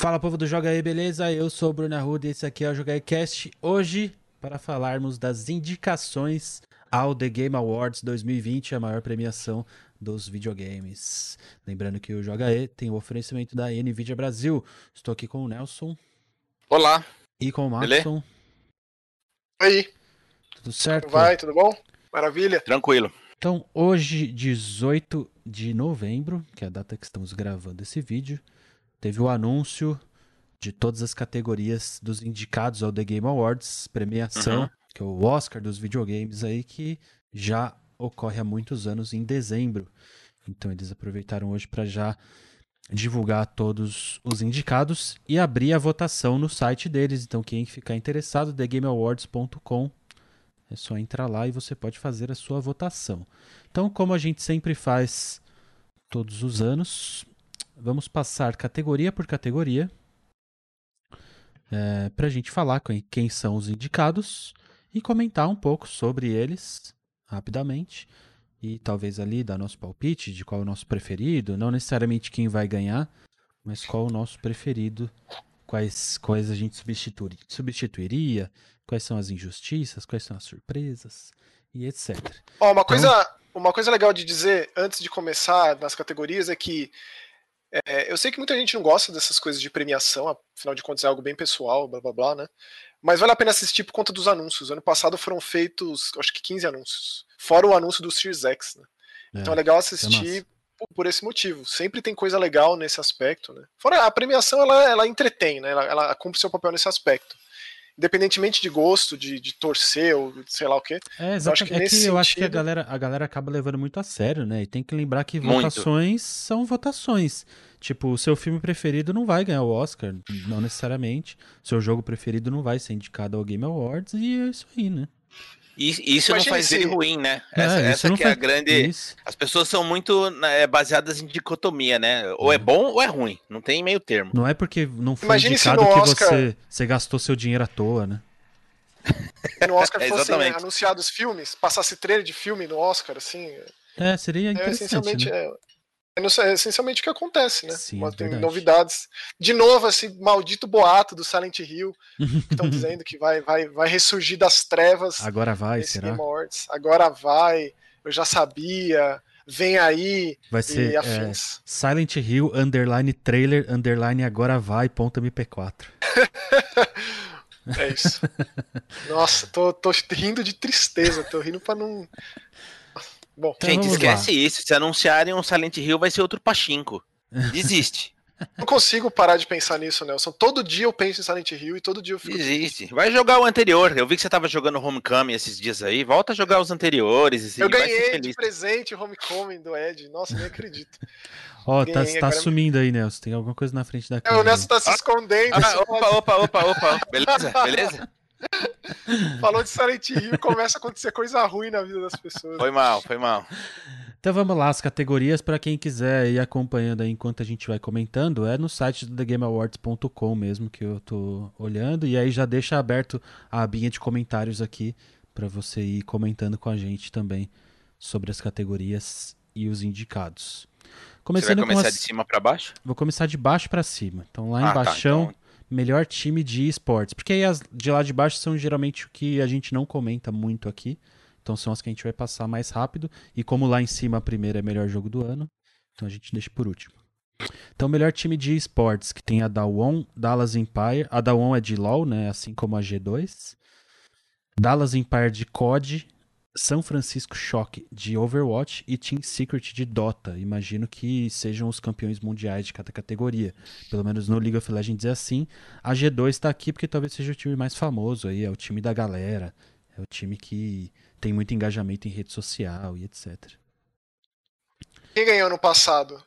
Fala povo do Joga aí, beleza? Eu sou o Bruno Arruda e esse aqui é o Joga aí Cast. Hoje, para falarmos das indicações ao The Game Awards 2020, a maior premiação dos videogames. Lembrando que o Joga E tem o oferecimento da Nvidia Brasil. Estou aqui com o Nelson Olá, e com o? Maxon. Aí, Tudo certo? como vai? Tudo bom? Maravilha. tranquilo. Então, hoje, 18 de novembro, que é a data que estamos gravando esse vídeo, teve o anúncio de todas as categorias dos indicados ao The Game Awards, premiação, Uhum. que é o Oscar dos videogames aí, que já ocorre há muitos anos em dezembro. Então, eles aproveitaram hoje para já divulgar todos os indicados e abrir a votação no site deles. Então, quem ficar interessado, thegameawards.com é só entrar lá e você pode fazer a sua votação. Então, como a gente sempre faz todos os anos, vamos passar categoria por categoria para a gente falar com- quem são os indicados e comentar um pouco sobre eles rapidamente. E talvez ali dar nosso palpite de qual é o nosso preferido, não necessariamente quem vai ganhar, mas qual o nosso preferido, quais coisas a gente substitui, substituiria, quais são as injustiças, quais são as surpresas e etc. Ó, uma coisa, uma coisa legal de dizer antes de começar nas categorias é que é, eu sei que muita gente não gosta dessas coisas de premiação, afinal de contas é algo bem pessoal, blá blá blá, né? Mas vale a pena assistir por conta dos anúncios. Ano passado foram feitos, acho que 15 anúncios. Fora o anúncio do Series X, né? Então é legal assistir por, por esse motivo. Sempre tem coisa legal nesse aspecto, né? Fora a premiação, ela, ela entretém, né? Ela, ela cumpre seu papel nesse aspecto. Independentemente de gosto, de, de torcer ou de sei lá o quê. É, exato. acho que é que nesse eu acho que a galera, a galera acaba levando muito a sério, né? E tem que lembrar que Muito. votações são votações. Tipo, o seu filme preferido não vai ganhar o Oscar, não necessariamente. Seu jogo preferido não vai ser indicado ao Game Awards, e é isso aí, né? E isso não faz se- dele ruim, né? É, Essa, essa que é a grande. Isso. As pessoas são muito né, baseadas em dicotomia, né? Ou é bom ou é ruim. Não tem meio termo. Não é porque não foi Imagine indicado que Oscar- você, você gastou seu dinheiro à toa, né? E no Oscar É, fossem anunciados filmes, passasse trailer de filme no Oscar, assim, É, seria É interessante, essencialmente, né? é, é é essencialmente o que acontece, né? Sim, Mas tem verdade. novidades. De novo, esse maldito boato do Silent Hill, que estão dizendo que vai, vai, vai ressurgir das trevas Agora vai, será? Agora vai, eu já sabia, vem aí Vai ser é, afins. Silent Hill, underline trailer, underline agora vai, ponto MP4. É, isso. Nossa, tô, tô rindo de tristeza, tô rindo pra não. Bom, Então Gente, esquece isso. Se anunciarem um Silent Hill, vai ser outro Pachinko. Desiste. não consigo parar de pensar nisso, Nelson. Todo dia eu penso em Silent Hill e todo dia eu fico. Desiste. Vai jogar o anterior. Eu vi que você tava jogando Homecoming esses dias aí. Volta a jogar os anteriores. e Eu ganhei de presente o Homecoming do Ed. Nossa, nem acredito. Ó, tá, Ganhei, tá agora- sumindo aí, Nelson. Tem alguma coisa na frente da É, câmera. o Nelson tá se escondendo. Ah, opa, opa, opa, opa. Beleza? Beleza? Falou de Silent Hill, começa a acontecer coisa ruim na vida das pessoas. Foi mal, foi mal. Então vamos lá, as categorias para quem quiser ir acompanhando aí enquanto a gente vai comentando, é no site do thegameawards.com mesmo que eu tô olhando e aí já deixa aberto a abinha de comentários aqui para você ir comentando com a gente também sobre as categorias e os indicados. Você vai Começando com começar as... de cima pra baixo? Vou começar de baixo para cima. Então lá Ah, tá, embaixo, então- melhor time de esportes. Porque aí as de lá de baixo são geralmente o que a gente não comenta muito aqui. Então são as que a gente vai passar mais rápido. E como lá em cima a primeira é melhor jogo do ano, então a gente deixa por último. Então, melhor time de esportes, que tem a Dawon, Dallas Empire. A Dawon é de LoL, né? Assim como a G2. Dallas Empire de COD. São Francisco Shock de Overwatch e Team Secret de Dota. Imagino que sejam os campeões mundiais de cada categoria. Pelo menos no League of Legends é assim. A G2 está aqui porque talvez seja o time mais famoso aí, é o time da galera, é o time que tem muito engajamento em rede social e etc. Quem ganhou no passado?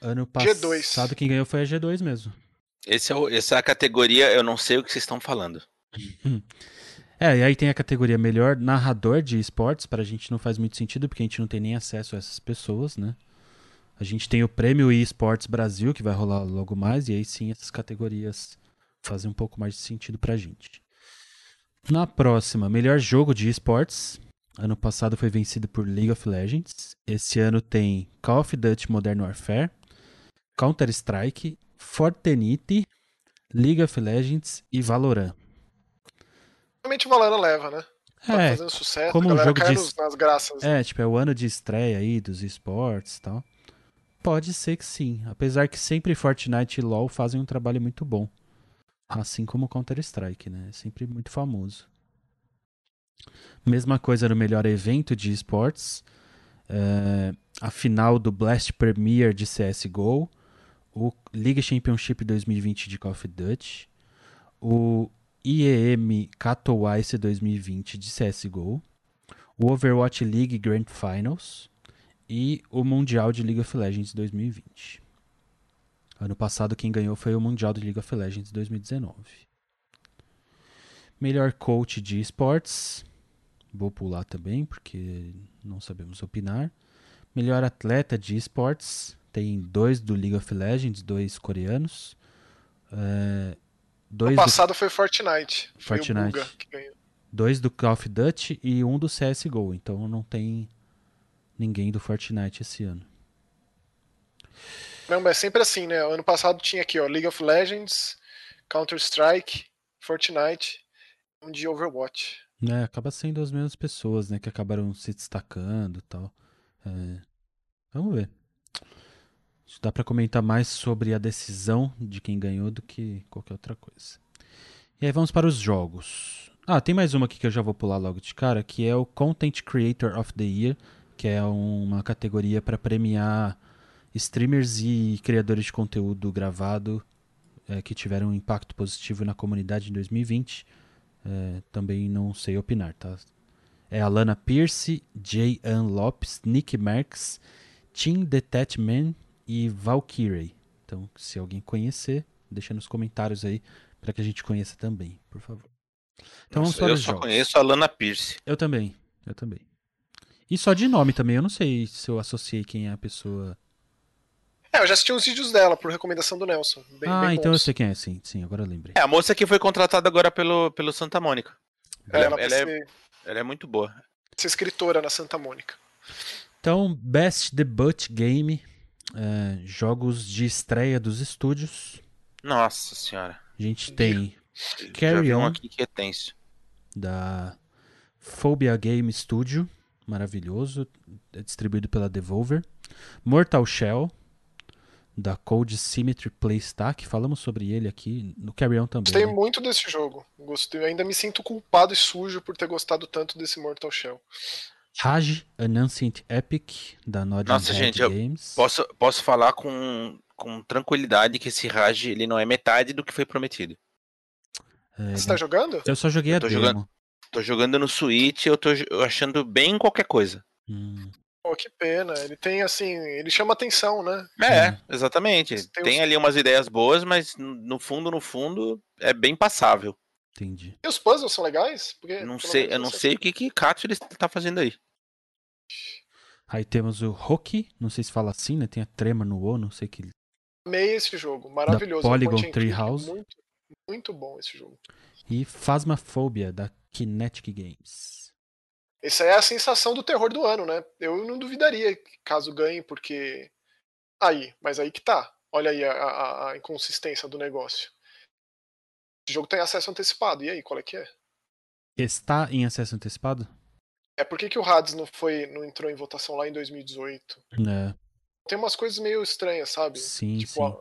Ano G2. passado quem ganhou foi a G2 mesmo. Esse é o- essa é a categoria, eu não sei o que vocês estão falando. É, e aí tem a categoria melhor narrador de esportes, pra gente não faz muito sentido, porque a gente não tem nem acesso a essas pessoas, né? A gente tem o prêmio eSports Brasil, que vai rolar logo mais, e aí sim essas categorias fazem um pouco mais de sentido pra gente. Na próxima, melhor jogo de esportes. Ano passado foi vencido por League of Legends. Esse ano tem Call of Duty Modern Warfare, Counter-Strike Fortnite, League of Legends e Valorant. Realmente o Valorant leva, né? Tá É, fazendo sucesso, como a um galera jogo cai de- nas graças. é, tipo, é o ano de estreia aí dos esportes e tal. Pode ser que sim, apesar que sempre Fortnite e LoL fazem um trabalho muito bom. Assim como Counter-Strike, né? É sempre muito famoso. Mesma coisa no melhor evento de esportes. é, a final do Blast Premier de CSGO. O League Championship 2020 de Call of Duty. O IEM Katowice 2020 de CSGO. O Overwatch League Grand Finals. E o Mundial de League of Legends 2020. Ano passado quem ganhou foi o Mundial de League of Legends 2019. Melhor coach de esportes. Vou pular também, porque não sabemos opinar. Melhor atleta de esportes. Tem dois do League of Legends, dois coreanos. É, No dois, do, passado foi Fortnite. Foi Fortnite. ganhou. dois do Call of Duty e um do CSGO. Então não tem ninguém do Fortnite esse ano. Não, mas é sempre assim, né? Ano passado tinha aqui, ó, League of Legends, Counter-Strike, Fortnite, um de Overwatch. É, acaba sendo as mesmas pessoas, né, que acabaram se destacando e tal. É, vamos ver. Que Dá pra comentar mais sobre a decisão de quem ganhou do que qualquer outra coisa. E aí vamos para os jogos. Ah, tem mais uma aqui que eu já vou pular logo de cara, que é o Content Creator of the Year, que é uma categoria para premiar streamers e criadores de conteúdo gravado é, que tiveram um impacto positivo na comunidade em 2020. É, também não sei opinar, tá? É Alana Pierce, Jay Ann Lopes, Nick Marks, Tim Detachman e Valkyrie. Então, se alguém conhecer, deixa nos comentários aí para que a gente conheça também, por favor. Então vamos Nossa, para eu os só jogos. conheço a Lana Pierce. Eu também, eu também. E só de nome também, eu não sei se eu associei quem é a pessoa. É, eu já assisti uns vídeos dela por recomendação do Nelson. Bem, ah, bem então eu bons. sei quem é, sim, sim, agora eu lembrei. É a moça que foi contratada agora pelo, pelo Santa Mônica. É, Ela, ela ela é, ser, ela é muito boa. ser escritora na Santa Mônica. Então, Best Debut Game, é, jogos de estreia dos estúdios. Nossa senhora. A gente tem Já Carry um On, aqui que é tenso. da Phobia Game Studio, maravilhoso, é distribuído pela Devolver. Mortal Shell, da Cold Symmetry Playstack, falamos sobre ele aqui no Carry On também. Gostei né? muito desse jogo. Gostei, ainda me sinto culpado e sujo por ter gostado tanto desse Mortal Shell. Raj, An Ancient Epic, da Nod Nossa, gente, eu Games. Posso, posso falar com, com tranquilidade que esse Raj ele não é metade do que foi prometido. É, Você tá jogando? eu só joguei a Eu tô demo. jogando. Tô jogando no Switch, eu tô achando bem qualquer coisa. Hum, Pô, que pena. Ele tem assim. Ele chama atenção, né? É, exatamente. Tem Tem os- ali umas ideias boas, mas no fundo, no fundo, é bem passável. Entendi. E os puzzles são legais? Porque, Eu não sei, eu não sei o que que Katsu ele tá fazendo aí. Aí temos o Hoki, não sei se fala assim, né? Tem a trema no O, não sei que. Amei esse jogo. Maravilhoso. Da Polygon Point and click, Treehouse. Muito, muito bom esse jogo. E Phasmophobia, da Kinetic Games. Essa é a sensação do terror do ano, né? Eu não duvidaria caso ganhe, porque. Aí, mas aí que tá. Olha aí a, a- a inconsistência do negócio. Esse jogo tem acesso antecipado. E aí, qual é que é? Está em acesso antecipado? É por que, que o Hades não foi, não entrou em votação lá em 2018? É, Tem umas coisas meio estranhas, sabe? sim, Tipo, sim. ó,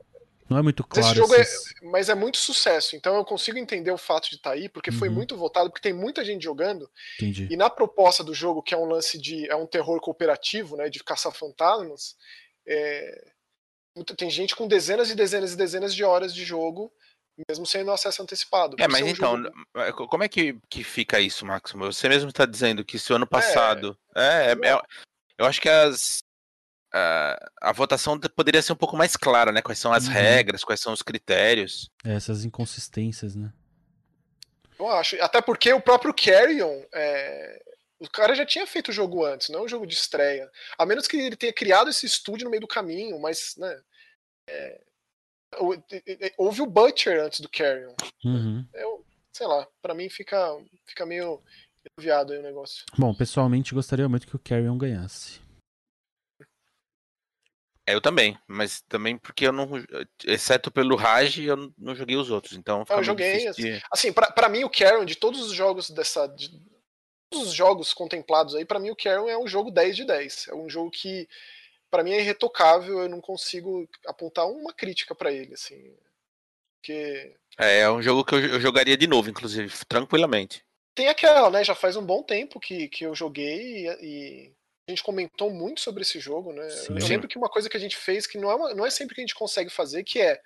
Não é muito Mas esse claro. jogo é- esses- mas é muito sucesso, então eu consigo entender o fato de estar aí, porque foi Uhum. muito votado, porque tem muita gente jogando, Entendi. e na proposta do jogo, que é um lance de. é um terror cooperativo, né? De caçar fantasmas, é, tem gente com dezenas e dezenas e dezenas de horas de jogo, mesmo sendo acesso antecipado. É, mas um então, jogo- é, co- como é que, que fica isso, Máximo? Você mesmo está dizendo que se o ano passado. É, é- é- eu acho que as. A, a votação de- poderia ser um pouco mais clara, né? Quais são as Uhum. regras, quais são os critérios. É, essas inconsistências, né? Eu acho. Até porque o próprio Carrion. é, O cara já tinha feito o jogo antes, não é um jogo de estreia. A menos que ele tenha criado esse estúdio no meio do caminho, mas, né? é, Houve o Butcher antes do Carrion. Uhum. Eu, sei lá, pra mim fica, fica meio viado aí o negócio. Bom, pessoalmente gostaria muito que o Carrion ganhasse. É, eu também, mas também porque eu não. Exceto pelo Raj, eu não joguei os outros. Então eu joguei. De... Assim, pra, pra mim, o Karen, de todos os jogos dessa. De, todos os jogos contemplados aí, para mim o Karen é um jogo 10 de 10. É um jogo que, para mim, é irretocável. Eu não consigo apontar uma crítica para ele, assim. Porque... É, é um jogo que eu, eu jogaria de novo, inclusive, tranquilamente. Tem aquela, né? Já faz um bom tempo que, que eu joguei e, e a gente comentou muito sobre esse jogo, né? Sim. Eu lembro que uma coisa que a gente fez que não é, uma, não é sempre que a gente consegue fazer, que é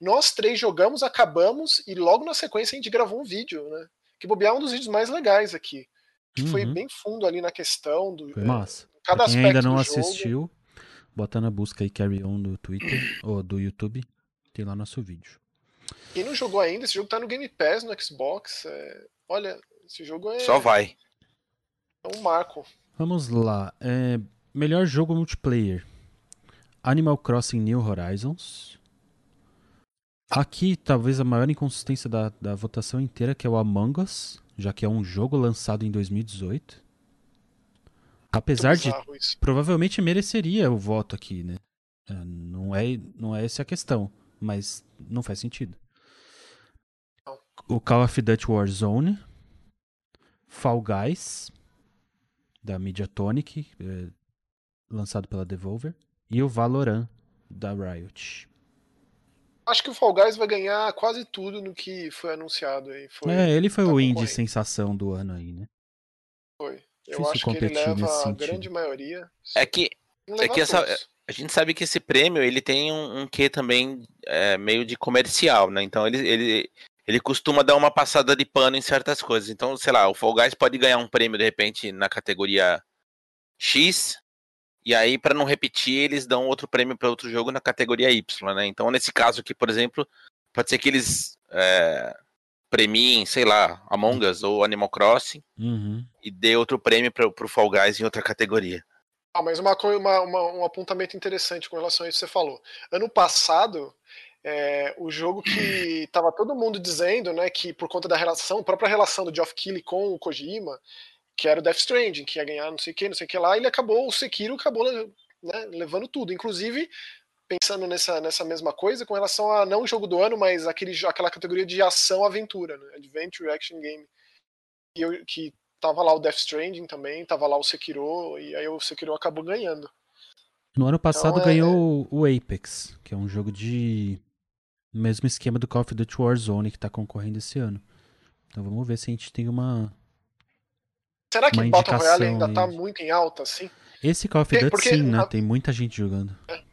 nós três jogamos, acabamos e logo na sequência a gente gravou um vídeo, né? Que bobear é um dos vídeos mais legais aqui. Que uhum. foi bem fundo ali na questão do. Foi massa. Cada quem ainda não assistiu, jogo. Bota na busca aí Carry On do Twitter ou do YouTube, tem lá nosso vídeo. Quem não jogou ainda, esse jogo tá no Game Pass, no Xbox. É... Olha, esse jogo é. Só vai. É um marco. Vamos lá. É, melhor jogo multiplayer: Animal Crossing New Horizons. Aqui, talvez a maior inconsistência da, da votação inteira, que é o Among Us, já que é um jogo lançado em 2018. Apesar de. Isso. Provavelmente mereceria o voto aqui, né? É, não é, não é essa a questão, mas não faz sentido. O Call of Duty Warzone. Fall Guys da Mediatonic, é, lançado pela Devolver, e o Valorant da Riot. Acho que o Fall Guys vai ganhar quase tudo no que foi anunciado aí. Foi, é, ele foi o indie sensação do ano aí, né? Foi. Eu Difícil acho que ele leva a grande maioria. É que, é que essa, a gente sabe que esse prêmio ele tem um, um quê também é, meio de comercial, né? Então ele, ele, ele costuma dar uma passada de pano em certas coisas. Então, sei lá, o Fall Guys pode ganhar um prêmio de repente na categoria X, e aí para não repetir, eles dão outro prêmio para outro jogo na categoria Y, né? Então, nesse caso aqui, por exemplo, pode ser que eles é, premiem, sei lá, Among Us ou Animal Crossing uhum. e dê outro prêmio para o Fall Guys em outra categoria. Ah, mas uma, uma, uma, um apontamento interessante com relação a isso que você falou. Ano passado, é, o jogo que tava todo mundo dizendo, né, que por conta da relação, a própria relação do Geoff Keighley com o Kojima, que era o Death Stranding, que ia ganhar não sei o que, não sei o que lá, ele acabou, o Sekiro acabou né, levando tudo. Inclusive, pensando nessa, nessa mesma coisa, com relação a não jogo do ano, mas aquele, aquela categoria de ação-aventura, né, Adventure Action Game. E eu, que tava lá o Death Stranding também, tava lá o Sekiro, e aí o Sekiro acabou ganhando. No ano passado então, é... ganhou o Apex, que é um jogo de mesmo esquema do Call of Duty Warzone que tá concorrendo esse ano. Então vamos ver se a gente tem uma. Será que Battle Royale ainda aí. tá muito em alta, assim? Esse Call of Duty porque, sim, né? Tem muita gente jogando. É.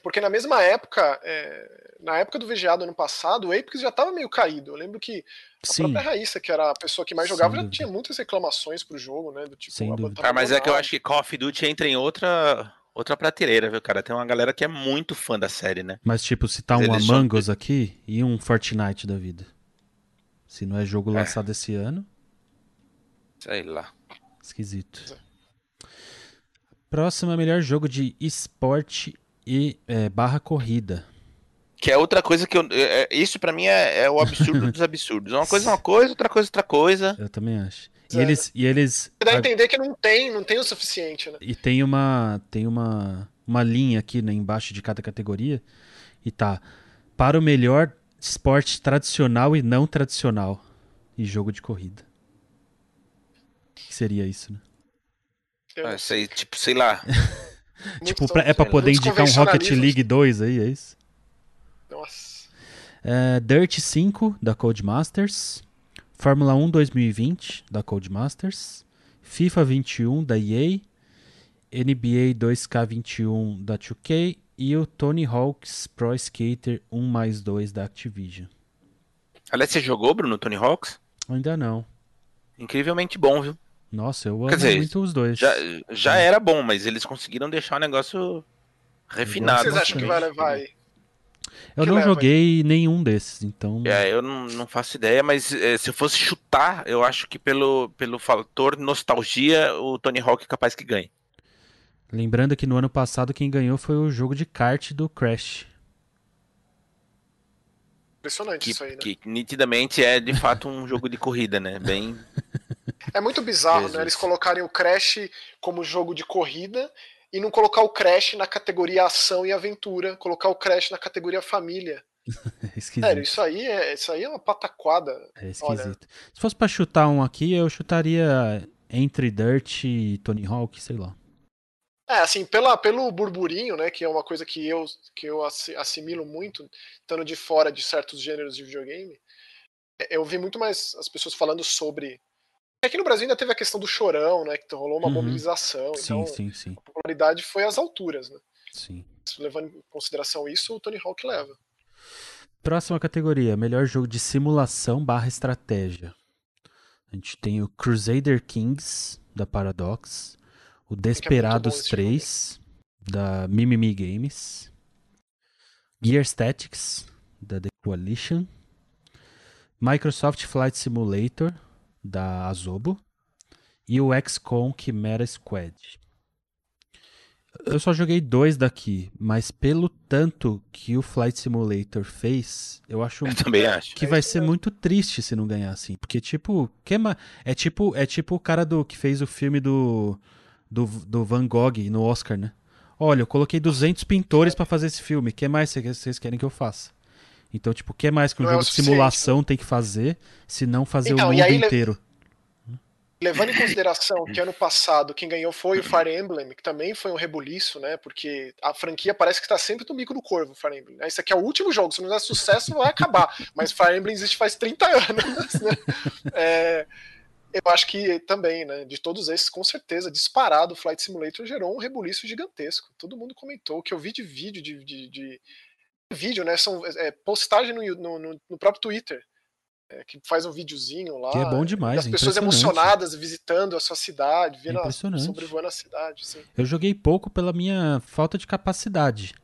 É. Porque na mesma época, é... na época do VGA do ano passado, o Apex já tava meio caído. Eu lembro que a sim. própria Raíssa, que era a pessoa que mais jogava, já tinha muitas reclamações pro jogo, né? Do tipo, Sem dúvida. Ah, mas é que eu acho que Call of Duty entra em outra outra prateleira, viu, cara? Tem uma galera que é muito fã da série, né? Mas, tipo, se tá um Among Us aqui e um Fortnite da vida. Se não é jogo é. lançado esse ano. Sei lá. Esquisito. Próximo é melhor jogo de esporte e é, barra corrida. Que é outra coisa que eu. É, é isso para mim é, é, o absurdo dos absurdos. Uma coisa é uma coisa, outra coisa é outra coisa. Eu também acho. E é. eles, e eles. Dá a entender que não tem, não tem o suficiente, né? E tem uma, tem uma, uma linha aqui né, embaixo de cada categoria e tá para o melhor esporte tradicional e não tradicional e jogo de corrida. O que seria isso, né? Ah, sei, tipo, sei lá. tipo, pra, é pra poder indicar um Rocket League 2 aí, é isso? Nossa. É, Dirt 5 da Codemasters. Fórmula 1 2020 da Codemasters, FIFA 21 da EA, NBA 2K21 da 2K e o Tony Hawk's Pro Skater 1 mais 2 da Activision. Aliás, você jogou, Bruno, Tony Hawk's? Ainda não. Incrivelmente bom, viu? Nossa, eu amo dizer, muito os dois. Já, já era bom, mas eles conseguiram deixar o negócio refinado. O que vocês acham que vai levar aí? Eu não joguei nenhum desses, então. É, eu não, não faço ideia, mas é, se eu fosse chutar, eu acho que pelo, pelo fator nostalgia, o Tony Hawk é capaz que ganhe. Lembrando que no ano passado quem ganhou foi o jogo de kart do Crash. Impressionante que, isso aí, né? Que nitidamente é de fato um jogo de corrida, né? Bem. É muito bizarro, Jesus. né? Eles colocarem o Crash como jogo de corrida e não colocar o Crash na categoria ação e aventura, colocar o Crash na categoria família. É Sério, isso aí é, isso aí é uma pataquada. É esquisito. Olha. Se fosse pra chutar um aqui, eu chutaria entre Dirt e Tony Hawk, sei lá. É, assim, pela, pelo burburinho, né, que é uma coisa que eu, que eu assimilo muito, estando de fora de certos gêneros de videogame, é, eu vi muito mais as pessoas falando sobre. Aqui no Brasil ainda teve a questão do chorão, né? Que rolou uma uhum. mobilização. Sim, então, sim, sim. a popularidade foi às alturas, né? Sim. Levando em consideração isso, o Tony Hawk leva. Próxima categoria: melhor jogo de simulação barra estratégia. A gente tem o Crusader Kings, da Paradox. O é Desperados é 3, da Mimimi Games. Gear Statics, da The Coalition. Microsoft Flight Simulator, da Azobo, e o XCOM Chimera Squad. Eu só joguei dois daqui, mas pelo tanto que o Flight Simulator fez, eu acho, eu também acho. que vai ser muito triste se não ganhar assim, porque tipo, que é tipo é tipo o cara do que fez o filme do do, do Van Gogh no Oscar, né? Olha, eu coloquei 200 pintores para fazer esse filme. O que mais vocês querem que eu faça? Então, tipo, o que mais que um não é jogo é de simulação né? tem que fazer se não fazer então, o mundo inteiro? Levando em consideração que ano passado quem ganhou foi o Fire Emblem, que também foi um rebuliço, né? Porque a franquia parece que está sempre no bico do corvo, Fire Emblem. Esse aqui é o último jogo, se não der sucesso, vai acabar. Mas Fire Emblem existe faz 30 anos, né? É, eu acho que também, né? De todos esses, com certeza, disparado, o Flight Simulator gerou um rebuliço gigantesco. Todo mundo comentou que eu vi de vídeo de, de, de vídeo, né? São é, postagem no, no, no, próprio Twitter. É, que faz um videozinho lá. Que é bom demais. as pessoas emocionadas visitando a sua cidade, vendo a, sobrevoando a cidade. Sim. Eu joguei pouco pela minha falta de capacidade.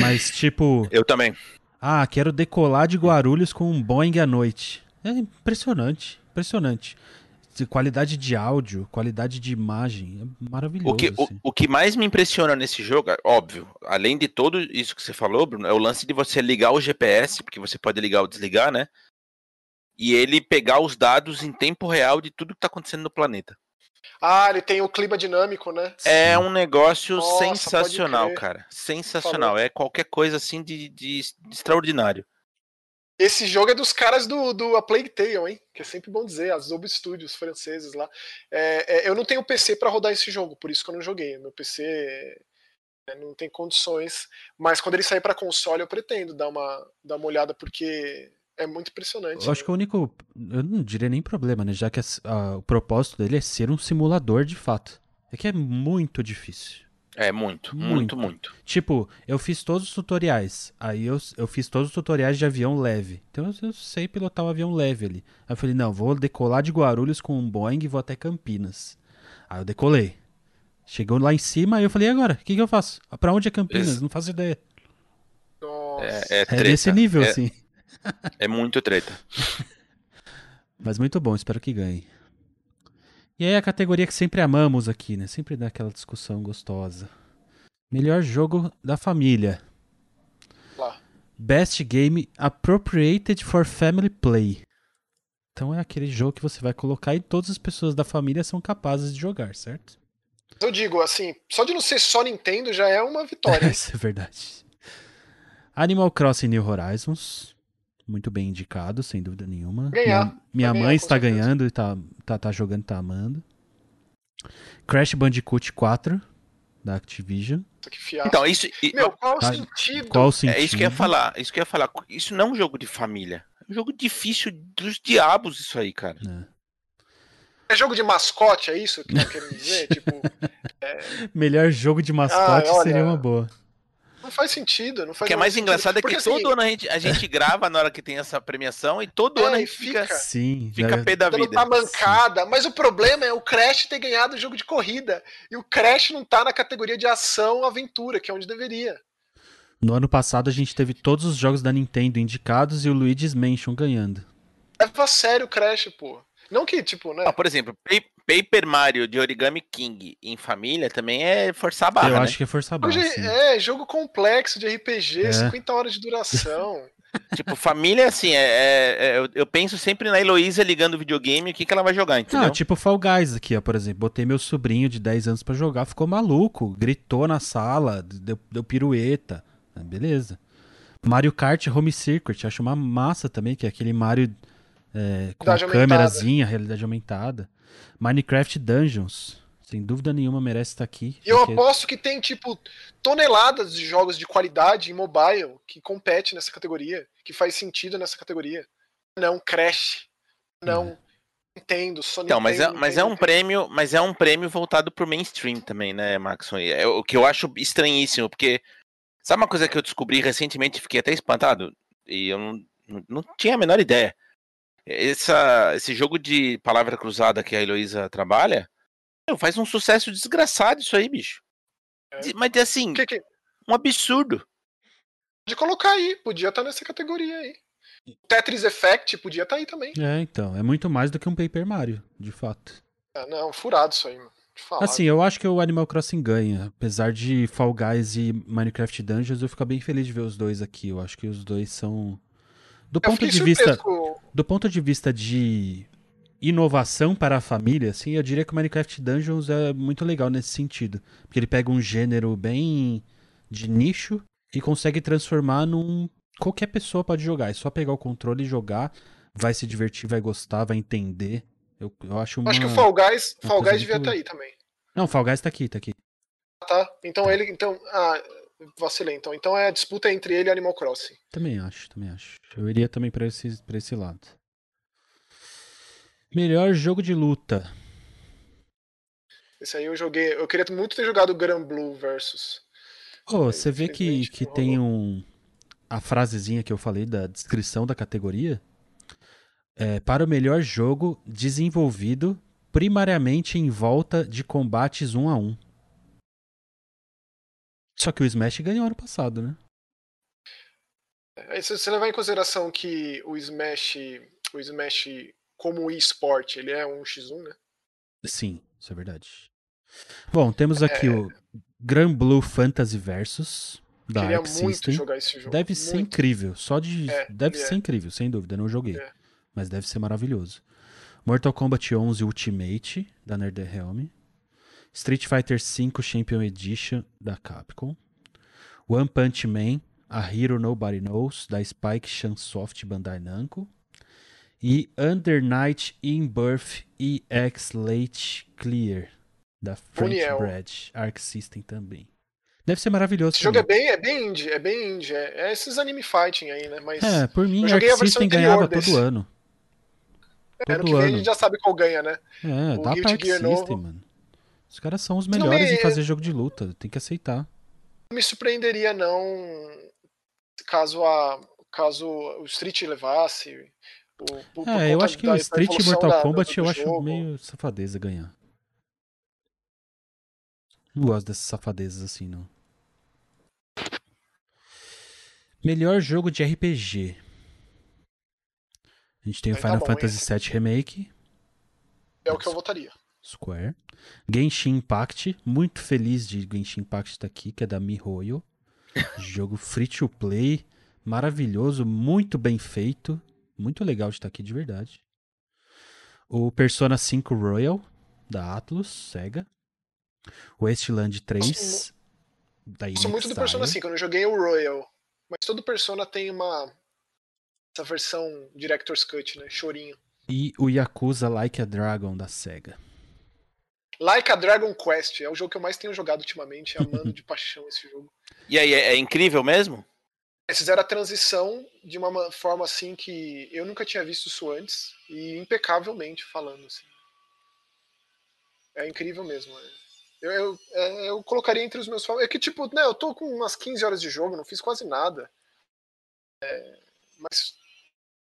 Mas, tipo. Eu também. Ah, quero decolar de Guarulhos com um Boeing à noite. É impressionante. Impressionante qualidade de áudio, qualidade de imagem, é maravilhoso. O que, assim. o, o, que mais me impressiona nesse jogo, óbvio, além de tudo isso que você falou, Bruno, é o lance de você ligar o GPS, porque você pode ligar ou desligar, né? E ele pegar os dados em tempo real de tudo que está acontecendo no planeta. Ah, ele tem o clima dinâmico, né? É um negócio Nossa, sensacional, cara. Sensacional. Falou. É qualquer coisa assim de, de, de extraordinário. Esse jogo é dos caras do, do A Plague Tale, hein? Que é sempre bom dizer, as Zobo Studios franceses lá. É, é, eu não tenho PC para rodar esse jogo, por isso que eu não joguei. Meu PC é, não tem condições. Mas quando ele sair para console, eu pretendo dar uma, dar uma olhada, porque é muito impressionante. Eu acho que o único. Eu não diria nem problema, né? Já que a, a, o propósito dele é ser um simulador de fato. É que é muito difícil. É, muito, muito, muito, muito. Tipo, eu fiz todos os tutoriais. Aí eu, eu fiz todos os tutoriais de avião leve. Então eu, eu sei pilotar um avião leve ali. Aí eu falei, não, vou decolar de Guarulhos com um Boeing e vou até Campinas. Aí eu decolei. Chegou lá em cima, aí eu falei, e agora? O que, que eu faço? Pra onde é Campinas? Esse... Não faço ideia. É, é, é desse nível, é, sim. É muito treta. Mas muito bom, espero que ganhe. E aí a categoria que sempre amamos aqui, né? Sempre dá aquela discussão gostosa. Melhor jogo da família. Lá. Best Game Appropriated for Family Play. Então é aquele jogo que você vai colocar e todas as pessoas da família são capazes de jogar, certo? Eu digo, assim, só de não ser só Nintendo já é uma vitória. Isso é verdade. Animal Crossing New Horizons muito bem indicado, sem dúvida nenhuma. Ganhar. Minha, minha mãe está ganhando e tá, tá, tá jogando, tá amando. Crash Bandicoot 4, da Activision. Então, isso. Meu, qual tá, o sentido? Qual o sentido? É isso que eu ia falar. Isso que eu ia falar. Isso não é um jogo de família. É um jogo difícil dos diabos, isso aí, cara. É. é jogo de mascote, é isso que tá querendo dizer? tipo, é... Melhor jogo de mascote ah, olha, seria uma boa. Não faz sentido, não faz O que é mais engraçado é que Porque, todo assim, ano a gente, a gente grava na hora que tem essa premiação e todo é, ano a gente fica, fica, sim, fica é. pé da vida. Tá mancada, sim. mas o problema é o Crash ter ganhado o jogo de corrida. E o Crash não tá na categoria de ação aventura, que é onde deveria. No ano passado a gente teve todos os jogos da Nintendo indicados e o Luigi's Mansion ganhando. Leva a sério o Crash, pô. Não que, tipo, né? Ah, por exemplo, Paper Mario de Origami King em família também é forçar a barra. Eu né? acho que é forçar a barra. Hoje, é, jogo complexo de RPG, é. 50 horas de duração. Tipo, família, assim, é, é, é, eu, penso sempre na Heloísa ligando o videogame, o que, que ela vai jogar, entendeu? Ah, tipo Fall Guys aqui, ó, por exemplo. Botei meu sobrinho de 10 anos para jogar, ficou maluco, gritou na sala, deu, deu pirueta. Ah, beleza. Mario Kart Home Circuit, acho uma massa também, que é aquele Mario é, com a câmerazinha, realidade aumentada. Minecraft Dungeons. Sem dúvida nenhuma merece estar aqui. E eu porque... aposto que tem, tipo, toneladas de jogos de qualidade em mobile que compete nessa categoria, que faz sentido nessa categoria. Não Crash, não é. Nintendo, Sony. Então, mas, é, mas é um prêmio, mas é um prêmio voltado pro mainstream também, né, Maxon? É o que eu acho estranhíssimo, porque sabe uma coisa que eu descobri recentemente, fiquei até espantado e eu não, não tinha a menor ideia. Essa, esse jogo de palavra cruzada que a Heloísa trabalha, faz um sucesso desgraçado isso aí, bicho. É. Mas assim, que que... um absurdo. De colocar aí, podia estar tá nessa categoria aí. Tetris Effect podia estar tá aí também. É, então, é muito mais do que um Paper Mario, de fato. É, não, furado isso aí, mano. Assim, eu acho que o Animal Crossing ganha. Apesar de Fall Guys e Minecraft Dungeons, eu fico bem feliz de ver os dois aqui. Eu acho que os dois são. Do ponto de vista. Com... Do ponto de vista de inovação para a família, assim, eu diria que o Minecraft Dungeons é muito legal nesse sentido. Porque ele pega um gênero bem de nicho e consegue transformar num. Qualquer pessoa pode jogar. É só pegar o controle e jogar. Vai se divertir, vai gostar, vai entender. Eu, eu acho uma, Acho que o Fall Guys, Fall Guys devia estar tá aí também. Não, Fall Guys tá aqui, tá aqui. Tá. Então tá. ele. Então. Ah, vacilei então. Então é a disputa entre ele e Animal Crossing. Também acho, também acho. Eu iria também para esse, pra esse lado. Melhor jogo de luta. Esse aí eu joguei. Eu queria muito ter jogado Gran Blue versus. Oh, você vê que, que tem um. A frasezinha que eu falei da descrição da categoria. É, para o melhor jogo desenvolvido primariamente em volta de combates um a um. Só que o Smash ganhou ano passado, né? É, se você levar em consideração que o Smash, o Smash como eSport, ele é um X1, né? Sim, isso é verdade. Bom, temos aqui é... o Grand Blue Fantasy Versus da Queria Arc System. jogar esse jogo. Deve muito. ser incrível, só de é, deve ser é. incrível, sem dúvida, não joguei, é. mas deve ser maravilhoso. Mortal Kombat 11 Ultimate da NetherRealm. Street Fighter V Champion Edition da Capcom. One Punch Man, A Hero Nobody Knows da Spike Chunsoft Bandai Namco e Under Night in Birth EX Late Clear da French Uniel. Bread Arc System também. Deve ser maravilhoso. Esse jogo é bem, é bem indie, é bem indie. É, é esses anime fighting aí, né? Mas é, por mim, Arc System ganhava desse. todo ano. É, todo ano. que vem a gente já sabe qual ganha, né? É, o dá Guilty pra Arc System, novo. mano. Os caras são os melhores me... em fazer jogo de luta, tem que aceitar. Não me surpreenderia não caso a caso o Street levasse por é, eu acho que o Street e Mortal Kombat eu acho jogo. meio safadeza ganhar. Não gosto dessas safadezas assim, não. Melhor jogo de RPG. A gente tem o Final tá bom, Fantasy VII Remake. É o que eu votaria. Square. Genshin Impact. Muito feliz de Genshin Impact estar aqui, que é da MiHoYo. jogo free to play. Maravilhoso, muito bem feito. Muito legal de estar aqui de verdade. O Persona 5 Royal, da Atlus, Sega. O Wasteland 3, Nossa, da Gosto muito do Persona 5, eu não joguei o Royal. Mas todo Persona tem uma. Essa versão Director's Cut, né? Chorinho. E o Yakuza Like a Dragon, da Sega. Like a Dragon Quest, é o jogo que eu mais tenho jogado ultimamente, amando de paixão esse jogo. E aí, é, é incrível mesmo? Eles fizeram a transição de uma forma assim que eu nunca tinha visto isso antes e impecavelmente falando assim. É incrível mesmo. É. Eu, eu, é, eu colocaria entre os meus favoritos. É que, tipo, né, eu tô com umas 15 horas de jogo, não fiz quase nada. É, mas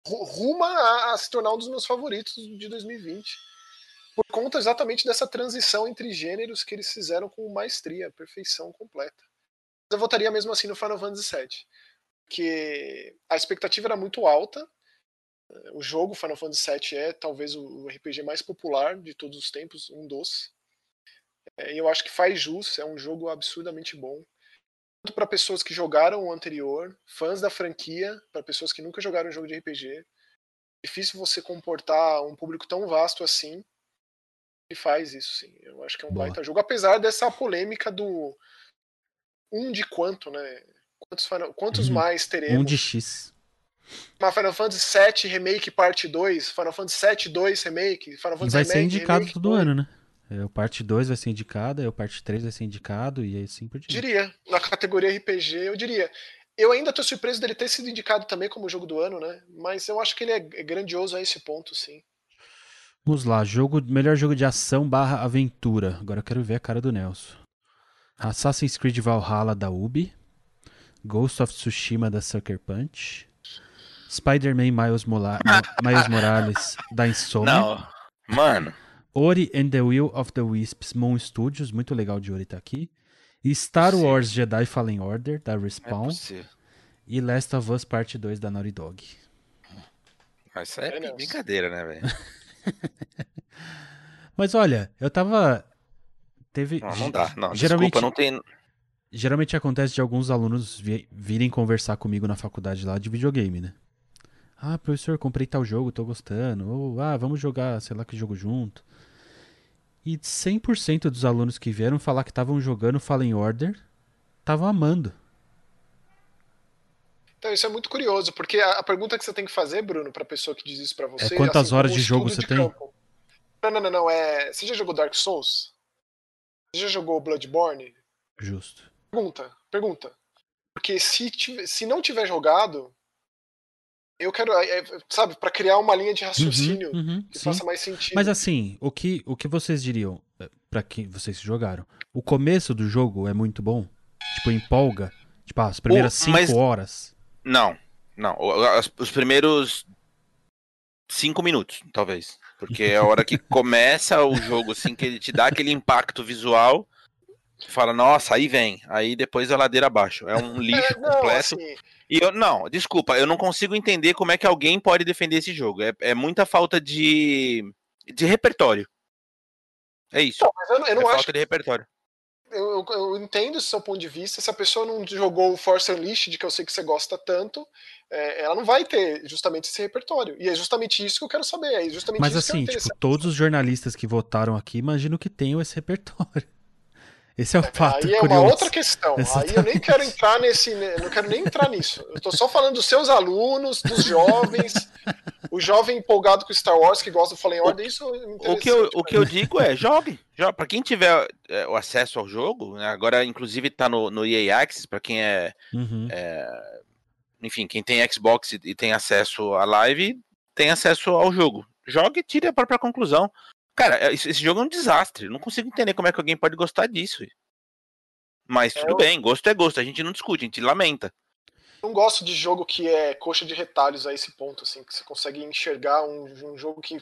ruma a, a, se tornar um dos meus favoritos de 2020. Por conta exatamente dessa transição entre gêneros que eles fizeram com maestria, perfeição completa. Eu votaria mesmo assim no Final Fantasy VII que a expectativa era muito alta. O jogo Final Fantasy VII é talvez o RPG mais popular de todos os tempos, um dos. É, e eu acho que faz jus, é um jogo absurdamente bom. para pessoas que jogaram o anterior, fãs da franquia, para pessoas que nunca jogaram um jogo de RPG. Difícil você comportar um público tão vasto assim e faz isso, sim. Eu acho que é um Boa. baita jogo, apesar dessa polêmica do um de quanto, né? Quantos, quantos uhum. mais teremos? Um de X. Uma Final Fantasy VII Remake Parte 2, Final Fantasy VII 2 Remake, Final Fantasy e vai Remake, ser indicado remake todo 2. ano, né? É, o parte 2 vai ser indicado, é o parte 3 vai ser indicado e assim por diante. Diria, na categoria RPG, eu diria. Eu ainda tô surpreso dele ter sido indicado também como jogo do ano, né? Mas eu acho que ele é grandioso a esse ponto, sim. Vamos lá, jogo, melhor jogo de ação barra aventura. Agora eu quero ver a cara do Nelson. Assassin's Creed Valhalla da Ubi. Ghost of Tsushima da Sucker Punch. Spider-Man Miles, Mola Miles Morales da Insomnia. Não, mano. Ori and the Will of the Wisps, Moon Studios, muito legal de Ori tá aqui. E Star Sim. Wars Jedi Fallen Order, da Respawn. É e Last of Us Part 2, da Naughty Dog. Mas isso é, é brincadeira, né, velho? Mas olha, eu tava. Teve. Não, não dá. Não, geralmente, desculpa, não tem. Geralmente acontece de alguns alunos virem conversar comigo na faculdade lá de videogame, né? Ah, professor, comprei tal jogo, tô gostando. Ou, ah, vamos jogar, sei lá que jogo junto. E 100% dos alunos que vieram falar que estavam jogando Fallen Order estavam amando. Então, isso é muito curioso, porque a, a pergunta que você tem que fazer, Bruno, para a pessoa que diz isso para você. É quantas assim, horas de jogo você de tem? Campo. Não, não, não, não. É... Você já jogou Dark Souls? Você já jogou Bloodborne? Justo. Pergunta, pergunta. Porque se, tiver, se não tiver jogado, eu quero, é, é sabe, para criar uma linha de raciocínio uhum, uhum, que sim. faça mais sentido. Mas assim, o que, o que vocês diriam, é, para quem vocês jogaram? O começo do jogo é muito bom? Tipo, empolga? Tipo, as primeiras 5 mas... horas? Não, não. Os, os primeiros 5 minutos, talvez. Porque é a hora que começa o jogo, assim, que ele te dá aquele impacto visual. Fala, nossa, aí vem. Aí depois a ladeira abaixo. É um lixo é, não, completo. Assim, e eu, não, desculpa, eu não consigo entender como é que alguém pode defender esse jogo. É, é muita falta de, de repertório. É isso. Não, mas eu, eu não é acho... falta de repertório. Eu, eu, entendo o seu ponto de vista. Se a pessoa não jogou o Force Unleashed, que eu sei que você gosta tanto, é, ela não vai ter justamente esse repertório. E é justamente isso que eu quero saber. É justamente Mas assim, tipo, todos os jornalistas que votaram aqui, imagino que tenham esse repertório. Esse é o fato. Aí é curioso. uma outra questão. Exatamente. Aí eu nem quero entrar nesse. Não quero nem entrar nisso. Eu tô só falando dos seus alunos, dos jovens, o jovem empolgado com Star Wars que gosta do Fallen Order, isso é o que eu, o que eu digo é, jogue. jogue. Para quem tiver é, o acesso ao jogo, né, agora inclusive tá no, no EA Access, para quem é, uhum. é, Enfim, quem tem Xbox e, e tem acesso à live, tem acesso ao jogo. Jogue e tire a própria conclusão. Cara, é, esse jogo é um desastre. Eu não consigo entender como é que alguém pode gostar disso. Mas é, tudo bem, gosto é gosto. A gente não discute, a gente lamenta. Não gosto de jogo que é coxa de retalhos a esse ponto, assim, que você consegue enxergar um, um jogo que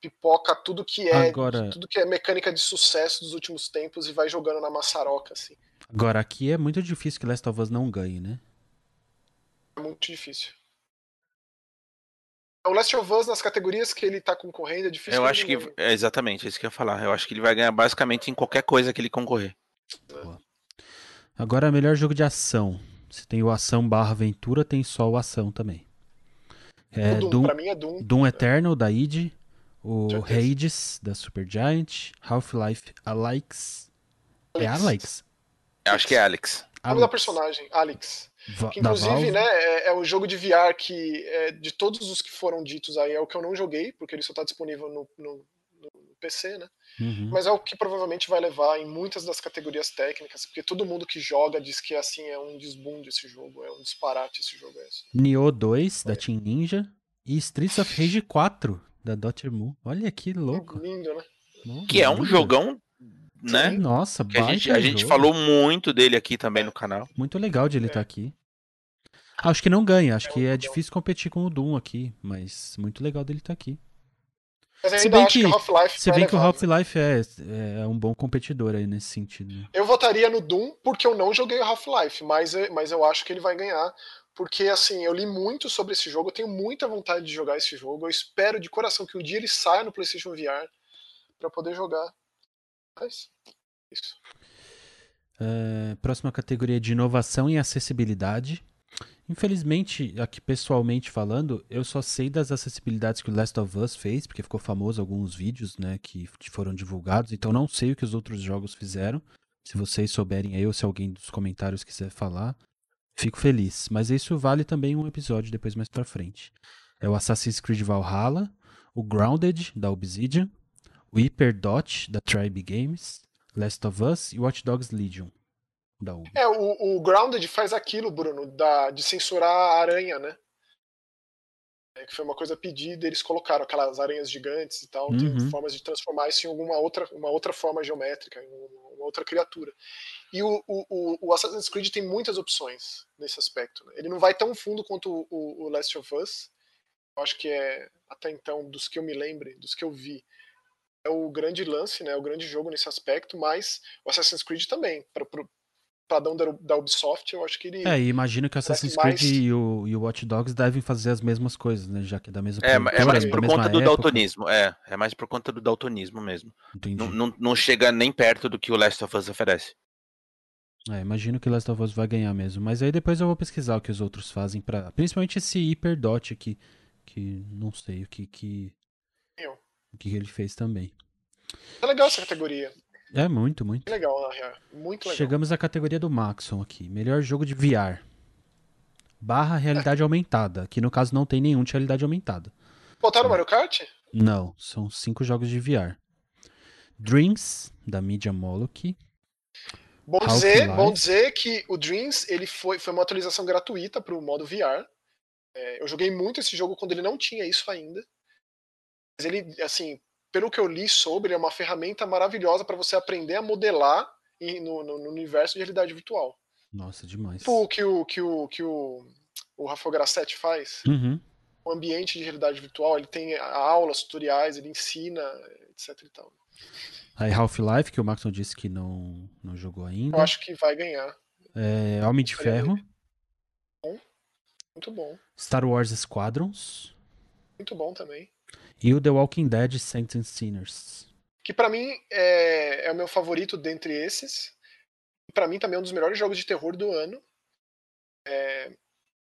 pipoca tudo que é Agora... tudo que é mecânica de sucesso dos últimos tempos e vai jogando na maçaroca, assim. Agora, aqui é muito difícil que Last of Us não ganhe, né? É muito difícil. O Last of Us, nas categorias que ele tá concorrendo, é difícil. Eu acho que. É exatamente, é isso que eu ia falar. Eu acho que ele vai ganhar basicamente em qualquer coisa que ele concorrer. Boa. Agora, melhor jogo de ação. Se tem o ação barra aventura, tem só o ação também. É, Doom, Doom, pra mim é Doom. Doom Eternal, da id. O Hades, da Supergiant. Half-Life Alyx. É Alex? Acho que é Alex. O nome da personagem, Alex. Que, inclusive, né, é, é um jogo de VR que, é, de todos os que foram ditos aí, é o que eu não joguei, porque ele só está disponível no, no, no, PC, né? Uhum. Mas é o que provavelmente vai levar em muitas das categorias técnicas, porque todo mundo que joga diz que assim é um desbunde esse jogo, é um disparate esse jogo. É Nioh 2, da Team Ninja, e Streets of Rage 4, da Dotemu. Olha que louco. Lindo, né? que é um jogão né? Nossa, que a gente, a gente falou muito dele aqui também no canal. Muito legal de ele estar é. tá aqui. Acho que não ganha, acho que é difícil competir com o Doom aqui, mas muito legal dele estar tá aqui. Se bem que, que se bem que o Half-Life é, é um bom competidor aí nesse sentido. Né? Eu votaria no Doom porque eu não joguei o Half-Life, mas, mas eu acho que ele vai ganhar. Porque assim, eu li muito sobre esse jogo, eu tenho muita vontade de jogar esse jogo. Eu espero de coração que um dia ele saia no PlayStation VR para poder jogar. Mas, isso. É, próxima categoria de inovação e acessibilidade. Infelizmente, aqui pessoalmente falando, eu só sei das acessibilidades que o Last of Us fez, porque ficou famoso alguns vídeos, né, que foram divulgados, então não sei o que os outros jogos fizeram. Se vocês souberem aí, ou se alguém dos comentários quiser falar, fico feliz. Mas isso vale também um episódio depois mais pra frente. É o Assassin's Creed Valhalla, o Grounded, da Obsidian, o Hyperdot, da Tribe Games, Last of Us e Watch Dogs Legion, da Ubi. É, o, o Grounded faz aquilo, Bruno, da, de censurar a aranha, né? É, que foi uma coisa pedida, eles colocaram aquelas aranhas gigantes e tal, uhum. tem formas de transformar isso em alguma outra, uma outra forma geométrica, em uma outra criatura. E o, o, o Assassin's Creed tem muitas opções nesse aspecto. Né? Ele não vai tão fundo quanto o, o Last of Us. Eu acho que é, até então, dos que eu me lembre, dos que eu vi, é o grande lance, né? O grande jogo nesse aspecto, mas o Assassin's Creed também, para padrão da, da Ubisoft, eu acho que ele. É, e imagino que o Assassin's Creed mais... e, o, e o Watch Dogs devem fazer as mesmas coisas, né? Já que é da mesma É, é mais por conta do época. daltonismo, é. É mais por conta do daltonismo mesmo. Não, não, não, chega nem perto do que o Last of Us oferece. É, imagino que o Last of Us vai ganhar mesmo. Mas aí depois eu vou pesquisar o que os outros fazem para Principalmente esse Hyperdot aqui. Que não sei o que. que... O que ele fez também. É legal essa categoria. É muito, muito. Legal, na real. Muito legal. Chegamos à categoria do Maxon aqui. Melhor jogo de VR. Barra realidade é. aumentada. Que no caso não tem nenhum de realidade aumentada. Botaram é. Mario Kart? Não, são cinco jogos de VR. Dreams, da Media Moloch. Bom dizer, bom dizer que o Dreams ele foi, foi uma atualização gratuita para o modo VR. É, eu joguei muito esse jogo quando ele não tinha isso ainda. Mas ele, assim, pelo que eu li sobre, ele é uma ferramenta maravilhosa para você aprender a modelar no, no, no, universo de realidade virtual. Nossa, demais. Tipo o que o, que o, que o, o Rafael Grassetti faz. Uhum. O ambiente de realidade virtual, ele tem aulas, tutoriais, ele ensina, etc e tal. Aí Half-Life, que o Maxon disse que não, não jogou ainda. Eu acho que vai ganhar. É, Homem de Ferro. Bom. Muito bom. Star Wars Squadrons. Muito bom também. E o The Walking Dead Saints and Sinners. Que para mim é, é, o meu favorito dentre esses. para mim também é um dos melhores jogos de terror do ano. É,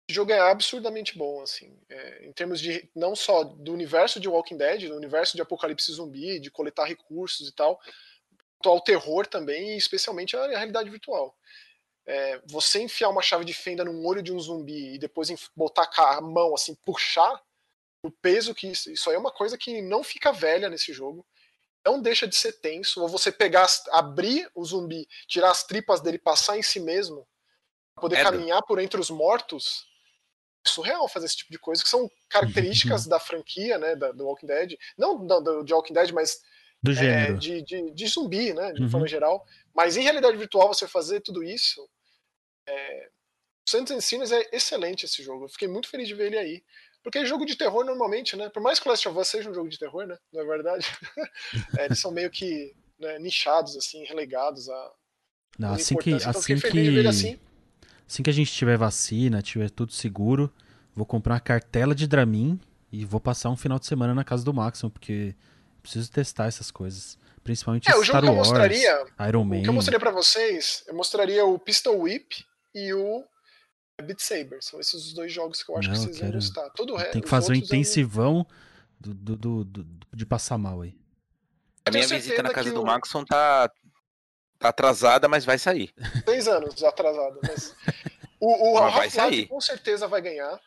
jogo é absurdamente bom, assim, é, em termos de não só do universo de Walking Dead, do universo de Apocalipse Zumbi, de coletar recursos e tal, ao terror também, e especialmente a realidade virtual. É, você enfiar uma chave de fenda no olho de um zumbi e depois botar a mão assim, puxar, o peso que isso, isso aí é uma coisa que não fica velha nesse jogo. Não deixa de ser tenso. Ou você pegar, abrir o zumbi, tirar as tripas dele, passar em si mesmo, poder é caminhar por entre os mortos. É surreal fazer esse tipo de coisa, que são características da franquia, né, da, do Walking Dead. Não do, do, de Walking Dead, mas do é, de, de, de, zumbi, né, de uhum. forma geral. Mas em realidade virtual, você fazer tudo isso. É... Santos Encinas é excelente esse jogo. Eu fiquei muito feliz de ver ele aí. Porque jogo de terror, normalmente, né? Por mais que o Last of Us seja um jogo de terror, né? Não é verdade? é, eles são meio que né, nichados, assim, relegados a. Não, assim que, então, assim, que assim. assim que a gente tiver vacina, tiver tudo seguro, vou comprar uma cartela de Dramin e vou passar um final de semana na casa do Maxon, porque preciso testar essas coisas. Principalmente é, o Star jogo que eu Wars, mostraria, Iron Man. O que eu mostraria pra vocês, eu mostraria o Pistol Whip e o Beat Saber. São esses os dois jogos que eu acho Não, que vocês quero... vão gostar. Todo Tem que fazer um intensivão eu... do, do, do, de passar mal aí. A minha visita na casa do o... Maxon tá, tá atrasada, mas vai sair. Seis anos atrasada. Mas... o o Half-Life com certeza vai ganhar.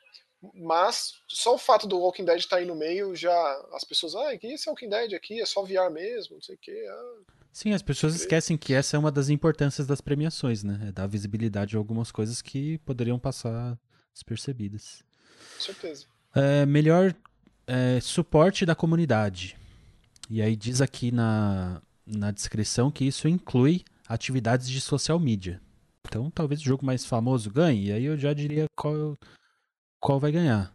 Mas só o fato do Walking Dead estar tá aí no meio, já as pessoas, ah, que esse Walking Dead aqui é só VR mesmo, não sei o que. Ah, Sim, as pessoas esquecem que essa é uma das importâncias das premiações, né? É dar visibilidade a algumas coisas que poderiam passar despercebidas. Com certeza. É, melhor é, suporte da comunidade. E aí diz aqui na, na descrição que isso inclui atividades de social media. Então talvez o jogo mais famoso ganhe, e aí eu já diria qual, qual vai ganhar.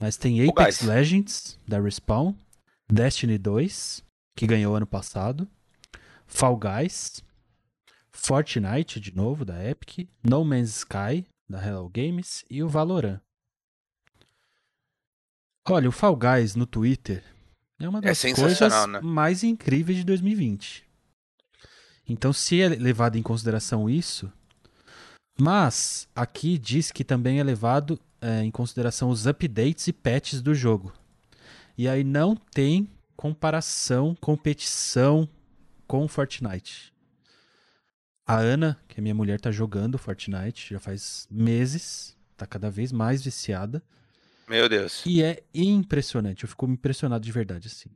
Mas tem Apex Legends, da Respawn, Destiny 2, que ganhou ano passado, Fall Guys, Fortnite, de novo, da Epic, No Man's Sky, da Hello Games, e o Valorant. Olha, o Fall Guys no Twitter é uma é das é coisas né? mais incríveis de 2020. Então, se é levado em consideração isso, mas aqui diz que também é levado é, em consideração os updates e patches do jogo. E aí não tem comparação, competição com Fortnite. A Ana, que é minha mulher, tá jogando Fortnite já faz meses, tá cada vez mais viciada. Meu Deus. E é impressionante, eu fico impressionado de verdade assim.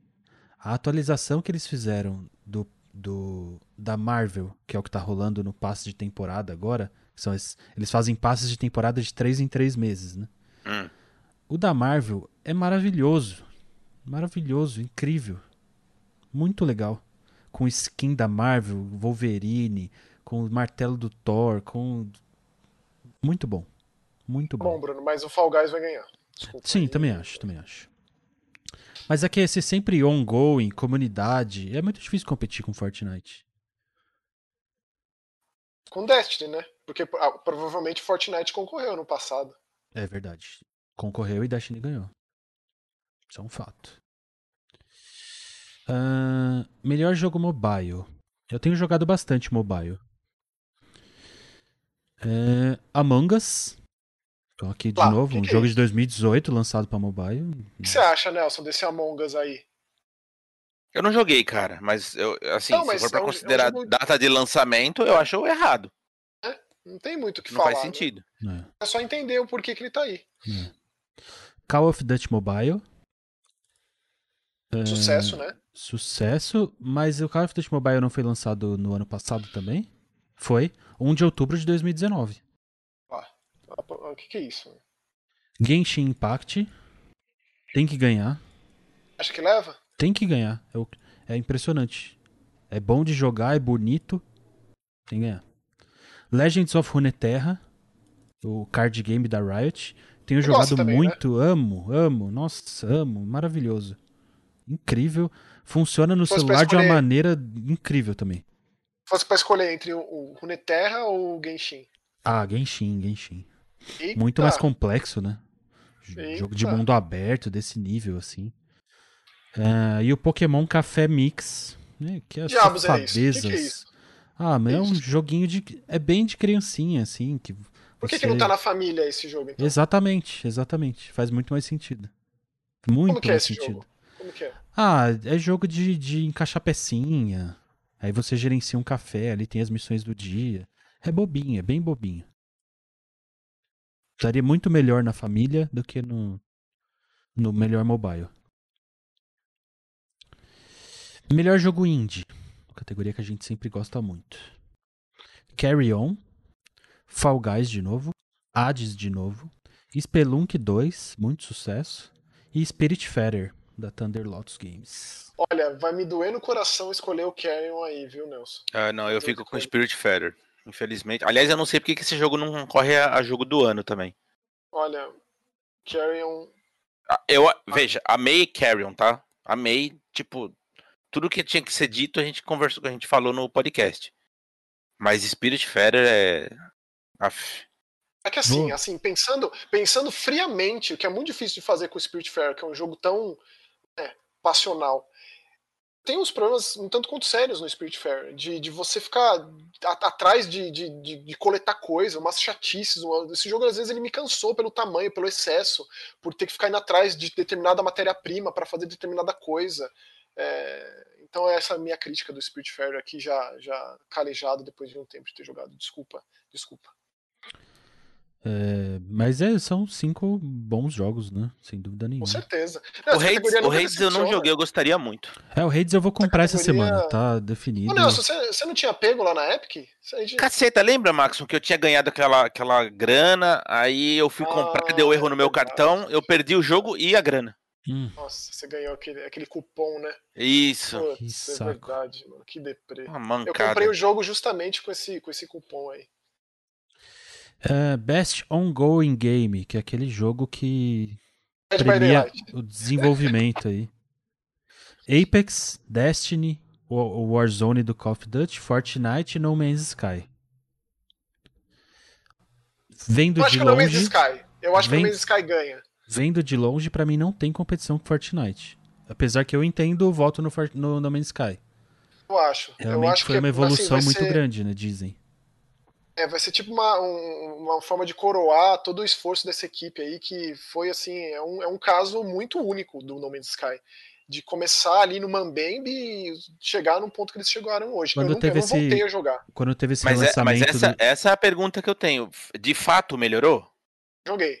A atualização que eles fizeram do, do da Marvel, que é o que tá rolando no passe de temporada agora, são esses, eles fazem passes de temporada de três em três meses, né? Hum. O da Marvel é maravilhoso. Maravilhoso, incrível. Muito legal. Com skin da Marvel, Wolverine, com o martelo do Thor, com. Muito bom. Muito bom. Bom, Bruno, mas o Fall Guys vai ganhar. Desculpa, Sim, aí. também acho, também acho. Mas é que esse sempre ongoing, comunidade, é muito difícil competir com Fortnite. Com Destiny, né? Porque ah, provavelmente Fortnite concorreu no passado. É verdade. Concorreu e Destiny ganhou. Isso é um fato. Uh, melhor jogo mobile. Eu tenho jogado bastante mobile. Uh, Among Us. Então aqui de novo, que um que jogo é de 2018 lançado para mobile. O que você acha, Nelson, desse Among Us aí? Eu não joguei, cara, mas eu, assim, não, mas se for pra é considerar é um jogo... data de lançamento, eu acho errado. É, não tem muito o que não falar. Não faz né? sentido. Né? É só entender o porquê que ele tá aí. É. Call of Duty Mobile. Sucesso, né? Sucesso, mas o Call of Duty Mobile não foi lançado no ano passado também? Foi, 1 de outubro de 2019. Ah, o que, que é isso? Genshin Impact. Tem que ganhar. Acho que leva? Tem que ganhar. É, é impressionante. É bom de jogar, é bonito. Tem que ganhar. Legends of Runeterra. O card game da Riot. Tenho jogado também, né? muito, né? amo, amo. Nossa, amo. Maravilhoso. Incrível. Funciona no celular escolher... de uma maneira incrível também. Fosse pra escolher entre o Runeterra ou o Genshin? Ah, Genshin, Genshin. Eita. Muito mais complexo, né? Eita. Jogo de mundo aberto, desse nível, assim. Uh, e o Pokémon Café Mix. Né, que é Diabos safadezas. É? Que que é isso? Ah, mas é um joguinho de. É bem de criancinha, assim. Que Por que, você... que não tá na família esse jogo, então? Exatamente, exatamente. Faz muito mais sentido. Muito Como que é mais é esse sentido. Jogo? Como que é? Ah, é jogo de, de encaixar pecinha. Aí você gerencia um café, ali tem as missões do dia. É bobinho, é bem bobinho. Daria muito melhor na família do que no, no melhor mobile. Melhor jogo indie. Categoria que a gente sempre gosta muito. Carry On. Fall Guys de novo. Hades de novo. Spelunk 2, muito sucesso. E Spirit Feather da Thunder Lotus Games. Olha, vai me doer no coração escolher o Carrion aí, viu, Nelson? Ah, não, eu fico com Spirit Feather, infelizmente. Aliás, eu não sei porque que esse jogo não corre a, a jogo do ano também. Olha, Carrion. Ah, eu, veja, amei Carrion, tá? Amei, tipo, tudo que tinha que ser dito a gente conversou, a gente falou no podcast. Mas Spirit Feather é. Aff. É que assim, assim, pensando, pensando friamente, o que é muito difícil de fazer com o Spirit Fair, que é um jogo tão passional. Tem uns problemas um tanto quanto sérios no Spirit Fair, de, de você ficar atrás de, de, de, de, coletar coisa, umas chatices. Esse jogo às vezes ele me cansou pelo tamanho, pelo excesso, por ter que ficar indo atrás de determinada matéria-prima para fazer determinada coisa. É, então essa é a minha crítica do Spirit Fair aqui já, já calejado depois de um tempo de ter jogado. Desculpa, desculpa. É, mas é, são cinco bons jogos, né? Sem dúvida nenhuma. Com certeza. Não, o Hades, o Hades eu não joguei, eu gostaria muito. É, o Hades eu vou comprar essa, categoria... essa semana, tá definido. Ô, Nelson, você, você não tinha pego lá na Epic? Você... Caceta, lembra, Maxon, que eu tinha ganhado aquela, aquela grana, aí eu fui ah, comprar, deu erro no meu cartão, eu perdi o jogo e a grana. Hum. Nossa, você ganhou aquele, aquele cupom, né? Isso. Putz, que é verdade, mano. Que deprê. Eu comprei o jogo justamente com esse, com esse cupom aí. Uh, Best Ongoing Game, que é aquele jogo que premia o desenvolvimento aí. Apex, Destiny, o Warzone do Call of Duty, Fortnite e No Man's Sky. Vendo de longe, No Sky. Eu acho vem, que No Man's Sky ganha. Vendo de longe, para mim não tem competição com Fortnite. Apesar que eu entendo o voto no, no No Man's Sky. Eu acho. Realmente eu acho foi que, uma evolução assim, muito ser... grande, né? Dizem. É, vai ser tipo uma, um, uma forma de coroar todo o esforço dessa equipe aí, que foi assim, é um, é um caso muito único do No Man's Sky. De começar ali no Mambembe e chegar no ponto que eles chegaram hoje. Quando eu, não, teve eu não voltei esse... a jogar. Quando teve esse mas lançamento. É, mas essa, do... essa é a pergunta que eu tenho. De fato melhorou? Joguei.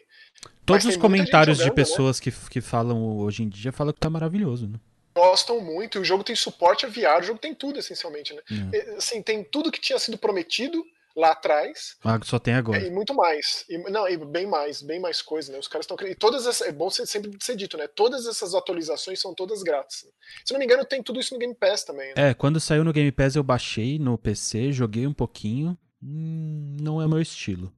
Todos os comentários jogando, de né? pessoas né? que, que falam hoje em dia falam que tá maravilhoso, né? Gostam muito, e o jogo tem suporte a VR, o jogo tem tudo, essencialmente, né? É. Assim, tem tudo que tinha sido prometido lá atrás. Ah, só tem agora. E muito mais. E, não, e bem mais, bem mais coisa, né? Os caras estão E todas essas. É bom sempre ser dito, né? Todas essas atualizações são todas grátis. Né? Se não me engano, tem tudo isso no Game Pass também. Né? É, quando saiu no Game Pass eu baixei no PC, joguei um pouquinho. Hum, não é meu estilo.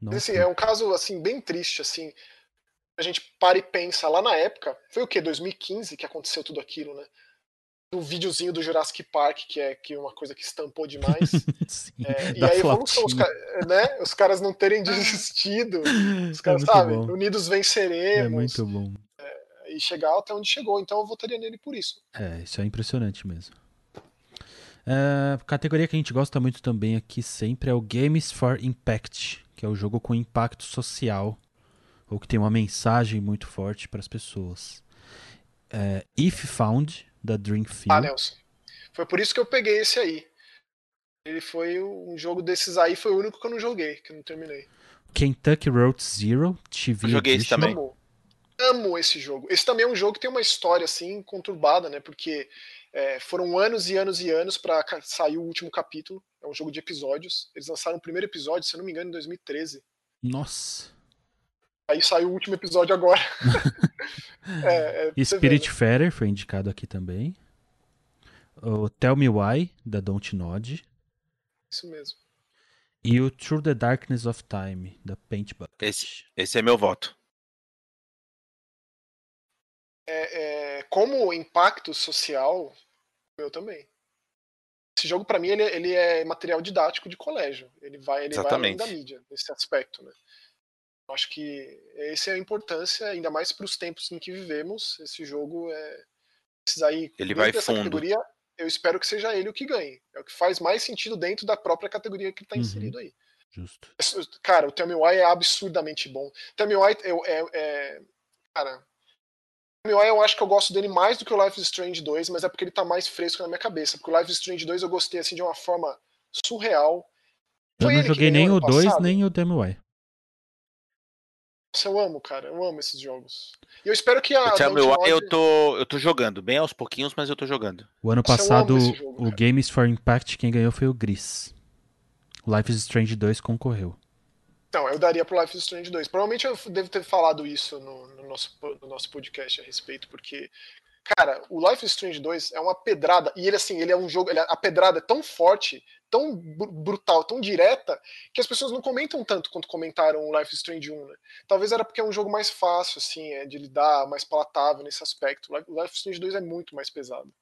Mas, assim, é um caso assim bem triste assim. A gente para e pensa lá na época, foi o que 2015 que aconteceu tudo aquilo, né? O videozinho do Jurassic Park, que é que é uma coisa que estampou demais. Sim, é, e a evolução, os, né? os, caras não terem desistido, os caras, é sabe, bom. unidos venceremos. É muito bom. É, e chegar até onde chegou, então eu votaria nele por isso. É, isso é impressionante mesmo. Categoria que a gente gosta muito também aqui sempre é o Games for Impact, que é o jogo com impacto social ou que tem uma mensagem muito forte para as pessoas. If Found, da Dreamfield. Ah, Nelson. Foi por isso que eu peguei esse aí. Ele foi um jogo desses aí, foi o único que eu não joguei, que eu não terminei. Kentucky Road Zero, TV eu joguei esse também. Amo, amo esse jogo. Esse também é um jogo que tem uma história assim conturbada, né? Porque é, foram anos e anos e anos para sair o último capítulo. É um jogo de episódios. Eles lançaram o primeiro episódio, se eu não me engano, em 2013. Nossa. Aí saiu o último episódio agora. é, é, Spirit Feather foi indicado aqui também. O Tell Me Why, da Don't Nod. Isso mesmo. E o Through the Darkness of Time, da Paint Bucket. Esse, esse é meu voto. É, é, como impacto social, eu também. Esse jogo, para mim, ele, ele, é material didático de colégio. Ele vai, ele vai além da mídia, nesse aspecto, né? Eu acho que essa é a importância, ainda mais para os tempos em que vivemos. Esse jogo é. Esses aí, ele vai fundo. categoria, eu espero que seja ele o que ganhe. É o que faz mais sentido dentro da própria categoria que está uhum. inserido aí. Justo. Cara, o Tell Me Why é absurdamente bom. Tell Me Why é, é, é cara, Tell Me Why eu acho que eu gosto dele mais do que o Life is Strange 2, mas é porque ele tá mais fresco na minha cabeça. Porque o Life is Strange 2 eu gostei assim de uma forma surreal. Eu Foi não joguei nem o 2 nem o Tell Me Why. Nossa, eu amo, cara. Eu amo esses jogos. E eu espero que a. O meu, Nod... eu, tô, eu tô jogando, bem aos pouquinhos, mas eu tô jogando. O ano Nossa, passado, jogo, o Games for Impact, quem ganhou foi o Gris. Life is Strange 2 concorreu. Não, eu daria pro Life is Strange 2. Provavelmente eu devo ter falado isso no, no, nosso, no nosso podcast a respeito, porque, cara, o Life is Strange 2 é uma pedrada, e ele, assim, ele é um jogo. Ele, a pedrada é tão forte tão brutal, tão direta, que as pessoas não comentam tanto quanto comentaram o Life is Strange 1, né? Talvez era porque é um jogo mais fácil, assim, é, de lidar, mais palatável nesse aspecto. O Life is Strange 2 é muito mais pesado.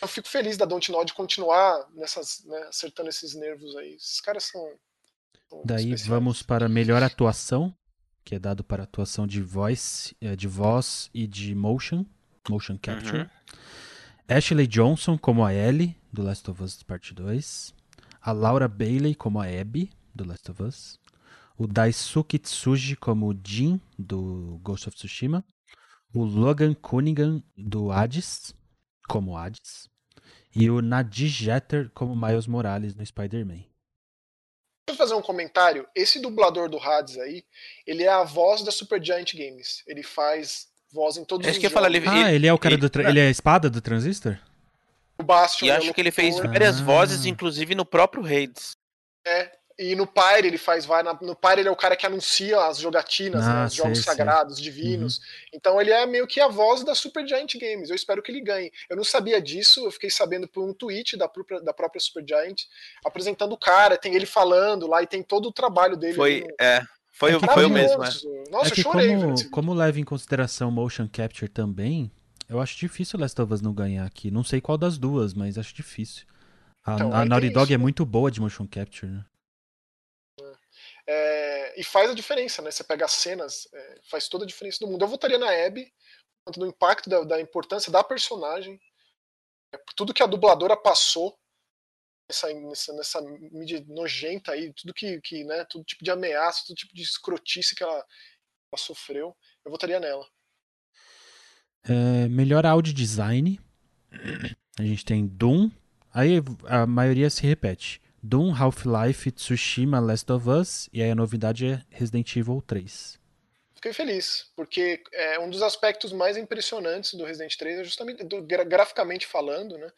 Eu fico feliz da Dontnod continuar nessas, né, acertando esses nervos aí. Esses caras são. são Daí especiais. vamos para melhor atuação, que é dado para atuação de voice, é, de voz e de motion, motion capture. Uhum. Ashley Johnson como a Ellie, do Last of Us Part 2. A Laura Bailey como a Abby, do Last of Us. O Daisuke Tsuji como o Jin, do Ghost of Tsushima. O Logan Cunningham, do Hades, como Hades. E o Nadie Jeter como Miles Morales no Spider-Man. Deixa eu fazer um comentário. Esse dublador do Hades aí, ele é a voz da Supergiant Games. Ele faz voz em todos Acho os que jogos. Ele, ah, ele é o cara ele, do. Ele é a espada do Transistor? O Bastion. E acho que ele fez várias ah. vozes, inclusive no próprio Hades. É, e no Pyre ele faz vai no Pyre ele é o cara que anuncia as jogatinas, né, ah, né, os sei, jogos sei. sagrados, divinos. Uhum. Então ele é meio que a voz da Super Giant Games. Eu espero que ele ganhe. Eu não sabia disso, eu fiquei sabendo por um tweet da própria, da própria Super Giant apresentando o cara, tem ele falando lá e tem todo o trabalho dele. Foi, no... é, foi, é foi o mesmo. É. Nossa, é que eu chorei. Como, como leva em consideração motion capture também, eu acho difícil Last of Us não ganhar aqui. Não sei qual das duas, mas acho difícil. A, então, a Naughty Dog isso, é muito boa de motion capture, né? É, e faz a diferença, né? Você pega as cenas, é, faz toda a diferença do mundo. Eu votaria na Abby, quanto do impacto da, da importância da personagem. tudo que a dubladora passou nessa, nessa, nessa mídia nojenta aí, tudo que, que, né, todo tipo de ameaça, todo tipo de escrotice que ela, ela sofreu, eu votaria nela. É, melhor áudio design. A gente tem Doom. Aí a maioria se repete. Doom, Half-Life, Tsushima, Last of Us. E aí a novidade é Resident Evil 3. Fiquei feliz, porque é um dos aspectos mais impressionantes do Resident 3 é justamente do, graficamente falando, né?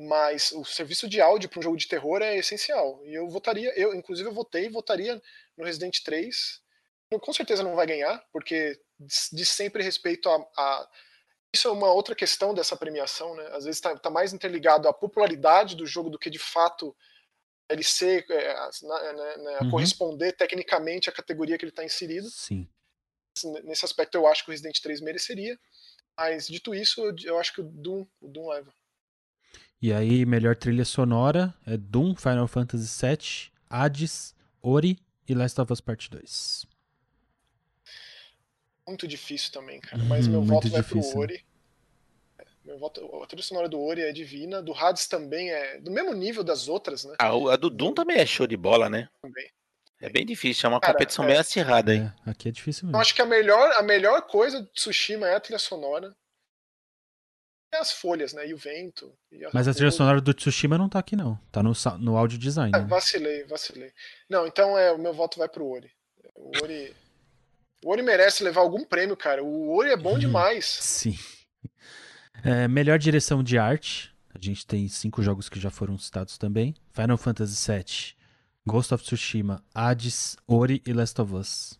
Mas o serviço de áudio para um jogo de terror é essencial. E eu votaria, eu inclusive eu votei e votaria no Resident 3. Com certeza não vai ganhar, porque de sempre respeito a, a isso é uma outra questão dessa premiação, né? Às vezes está tá mais interligado à popularidade do jogo do que de fato ele ser, é, né, né, uhum. corresponder tecnicamente à categoria que ele está inserido. Sim. Nesse aspecto eu acho que o Resident 3 mereceria, mas dito isso, eu acho que o Doom, o Doom leva. E aí, melhor trilha sonora é Doom, Final Fantasy VII, Hades, Ori e Last of Us Part 2. Muito difícil também, cara. Mas hum, meu voto vai difícil. pro Ori. Meu voto, a trilha sonora do Ori é divina. Do Hades também é do mesmo nível das outras, né? Ah, a do Doom também é show de bola, né? Também. É bem difícil, é uma cara, competição é... bem acirrada aí. É, aqui é difícil mesmo. Eu acho que a melhor, a melhor coisa de Tsushima é a trilha sonora as folhas, né? E o vento. E a Mas a trilha sonora do Tsushima não tá aqui, não. Tá no, no audio design. É, né? Vacilei, vacilei. Não, então é, o meu voto vai pro Ori. O Ori. O Ori merece levar algum prêmio, cara. O Ori é bom hum, demais. Sim. É, melhor direção de arte. A gente tem cinco jogos que já foram citados também: Final Fantasy VII, Ghost of Tsushima, Hades, Ori e Last of Us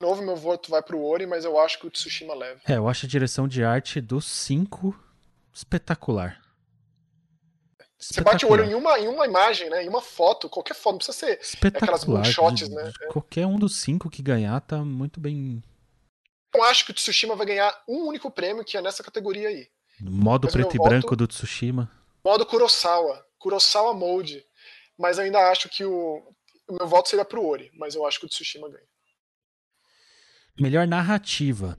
novo, meu voto vai pro Ori, mas eu acho que o Tsushima leva. É, eu acho a direção de arte dos cinco espetacular. Você bate o olho em uma, em uma imagem, né? Em uma foto, qualquer foto, não precisa ser aquelas moonshots, de, né? Qualquer um dos cinco que ganhar tá muito bem. Eu acho que o Tsushima vai ganhar um único prêmio que é nessa categoria aí. Modo mas preto e voto, branco do Tsushima. Modo Kurosawa. Kurosawa Mode. Mas ainda acho que o. O meu voto seria pro Ori, mas eu acho que o Tsushima ganha. Melhor narrativa,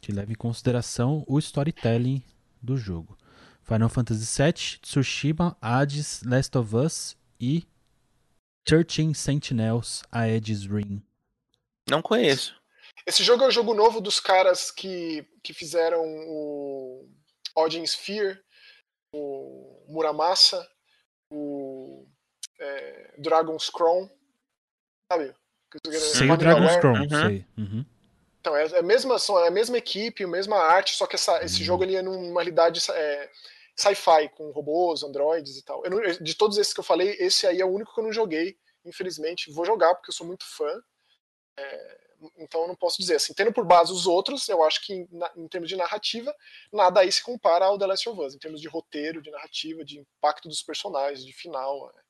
que leva em consideração o storytelling do jogo. Final Fantasy VII, Tsushima, Hades, Last of Us e 13 Sentinels, Aedes Ring. Não conheço. Esse jogo é o jogo novo dos caras que, que fizeram o Odin Sphere, o Muramasa, o é, Dragon's Crown, sabe? Sei o Dragon's Crown, uhum. sei. Uhum. Então, é, é a, mesma, é a mesma equipe, a mesma arte, só que essa, esse jogo ele é numa realidade é, sci-fi, com robôs, androids e tal. Não, de todos esses que eu falei, esse aí é o único que eu não joguei, infelizmente. Vou jogar porque eu sou muito fã. É, então eu não posso dizer assim. Tendo por base os outros, eu acho que na, em termos de narrativa, nada aí se compara ao The Last of Us, em termos de roteiro, de narrativa, de impacto dos personagens, de final. É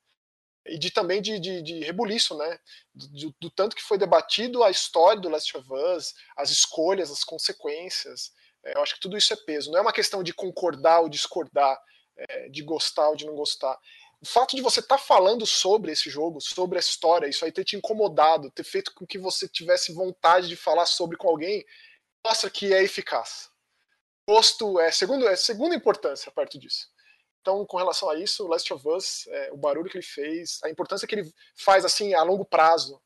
e de também de, de, de rebuliço, né? Do, do, tanto que foi debatido a história do Last of Us, as escolhas, as consequências. É, eu acho que tudo isso é peso. Não é uma questão de concordar ou discordar, é, de gostar ou de não gostar. O fato de você estar tá falando sobre esse jogo, sobre a história, isso aí ter te incomodado, ter feito com que você tivesse vontade de falar sobre com alguém, mostra que é eficaz. Gosto é segundo é segunda importância perto disso. Então, com relação a isso, Last of Us, é, o barulho que ele fez, a importância que ele faz assim a longo prazo,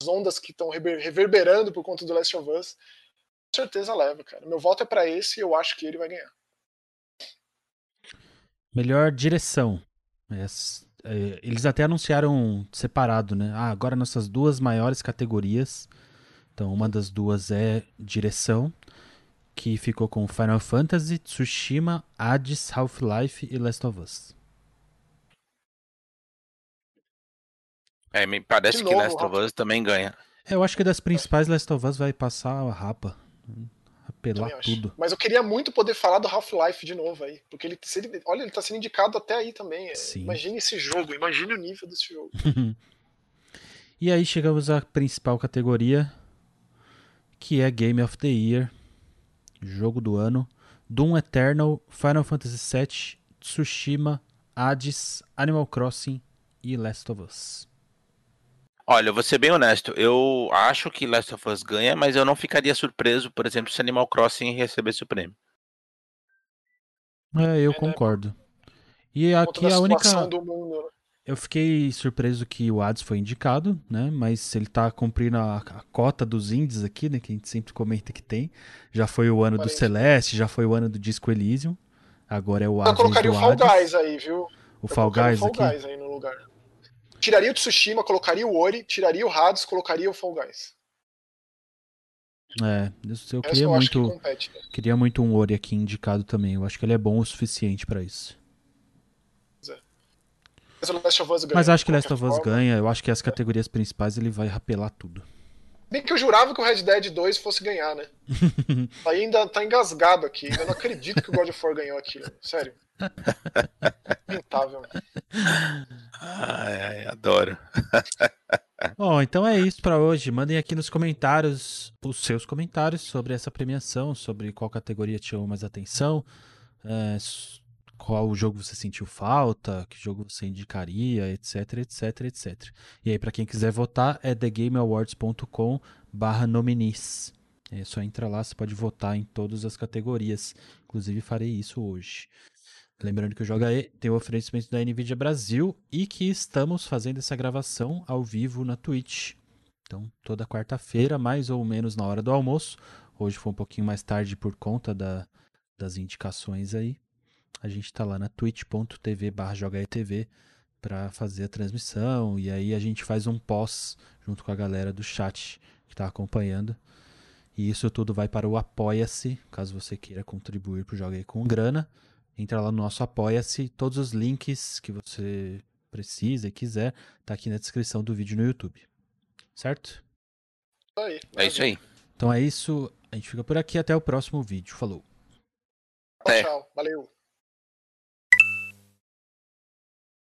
as ondas que estão reverberando por conta do Last of Us, com certeza leva, cara. Meu voto é para esse e eu acho que ele vai ganhar. Melhor direção. É, eles até anunciaram separado, né? Ah, agora nossas duas maiores categorias. Então, uma das duas é direção que ficou com Final Fantasy, Tsushima, Hades, Half-Life e Last of Us. É, me parece que Last of Us também ganha. É, eu acho que das principais Last of Us vai passar a rapa. Apelar tudo. Mas eu queria muito poder falar do Half-Life de novo aí. Porque ele, ele, olha, ele tá sendo indicado até aí também. É, imagine esse jogo, imagine o nível desse jogo. e aí chegamos à principal categoria, que é Game of the Year jogo do ano, Doom Eternal, Final Fantasy VII, Tsushima, Hades, Animal Crossing e Last of Us. Olha, eu vou ser bem honesto. Eu acho que Last of Us ganha, mas eu não ficaria surpreso, por exemplo, se Animal Crossing recebesse o prêmio. É, eu é, né? concordo. E aqui a única. Do mundo, né? Eu fiquei surpreso que o Hades foi indicado, né? Mas ele tá cumprindo a, a, cota dos indies aqui, né? Que a gente sempre comenta que tem. Já foi o ano do Celeste, já foi o ano do Disco Elysium. Agora é o Hades. Eu colocaria o Fall Guys aí, viu? O Fall Guys o Fall aqui? Guys aí no lugar. Tiraria o Tsushima, colocaria o Ori, tiraria o Hades, colocaria o Fall Guys. É, eu queria eu muito. Que compete, né? Queria muito um Ori aqui indicado também. Eu acho que ele é bom o suficiente para isso. Mas acho que Last of Us ganha. Eu acho que as categorias principais ele vai rapelar tudo. Bem que eu jurava que o Red Dead 2 fosse ganhar, né? ainda tá engasgado aqui. Eu não acredito que o God of War ganhou aqui. Sério. Lamentável. Ai, ai, adoro. Bom, então é isso para hoje. Mandem aqui nos comentários os seus comentários sobre essa premiação, sobre qual categoria te chamou mais atenção. É, qual jogo você sentiu falta, que jogo você indicaria, etc, etc, etc. E aí, para quem quiser votar, é thegameawards.com barra. É só entrar lá, você pode votar em todas as categorias. Inclusive, farei isso hoje. Lembrando que o Joga E tem o oferecimento da NVIDIA Brasil e que estamos fazendo essa gravação ao vivo na Twitch. Então, toda quarta-feira, mais ou menos na hora do almoço. Hoje foi um pouquinho mais tarde por conta da, das indicações aí a gente está lá na twitch.tv barra jogaetv para fazer a transmissão e aí a gente faz um pós junto com a galera do chat que está acompanhando. E isso tudo vai para o Apoia-se, caso você queira contribuir para o Joga aí com grana. Entra lá no nosso Apoia-se, todos os links que você precisa e quiser, tá aqui na descrição do vídeo no YouTube. Certo? Aí, é isso aí. Então é isso, a gente fica por aqui, até o próximo vídeo. Falou. Tchau, tchau. Valeu.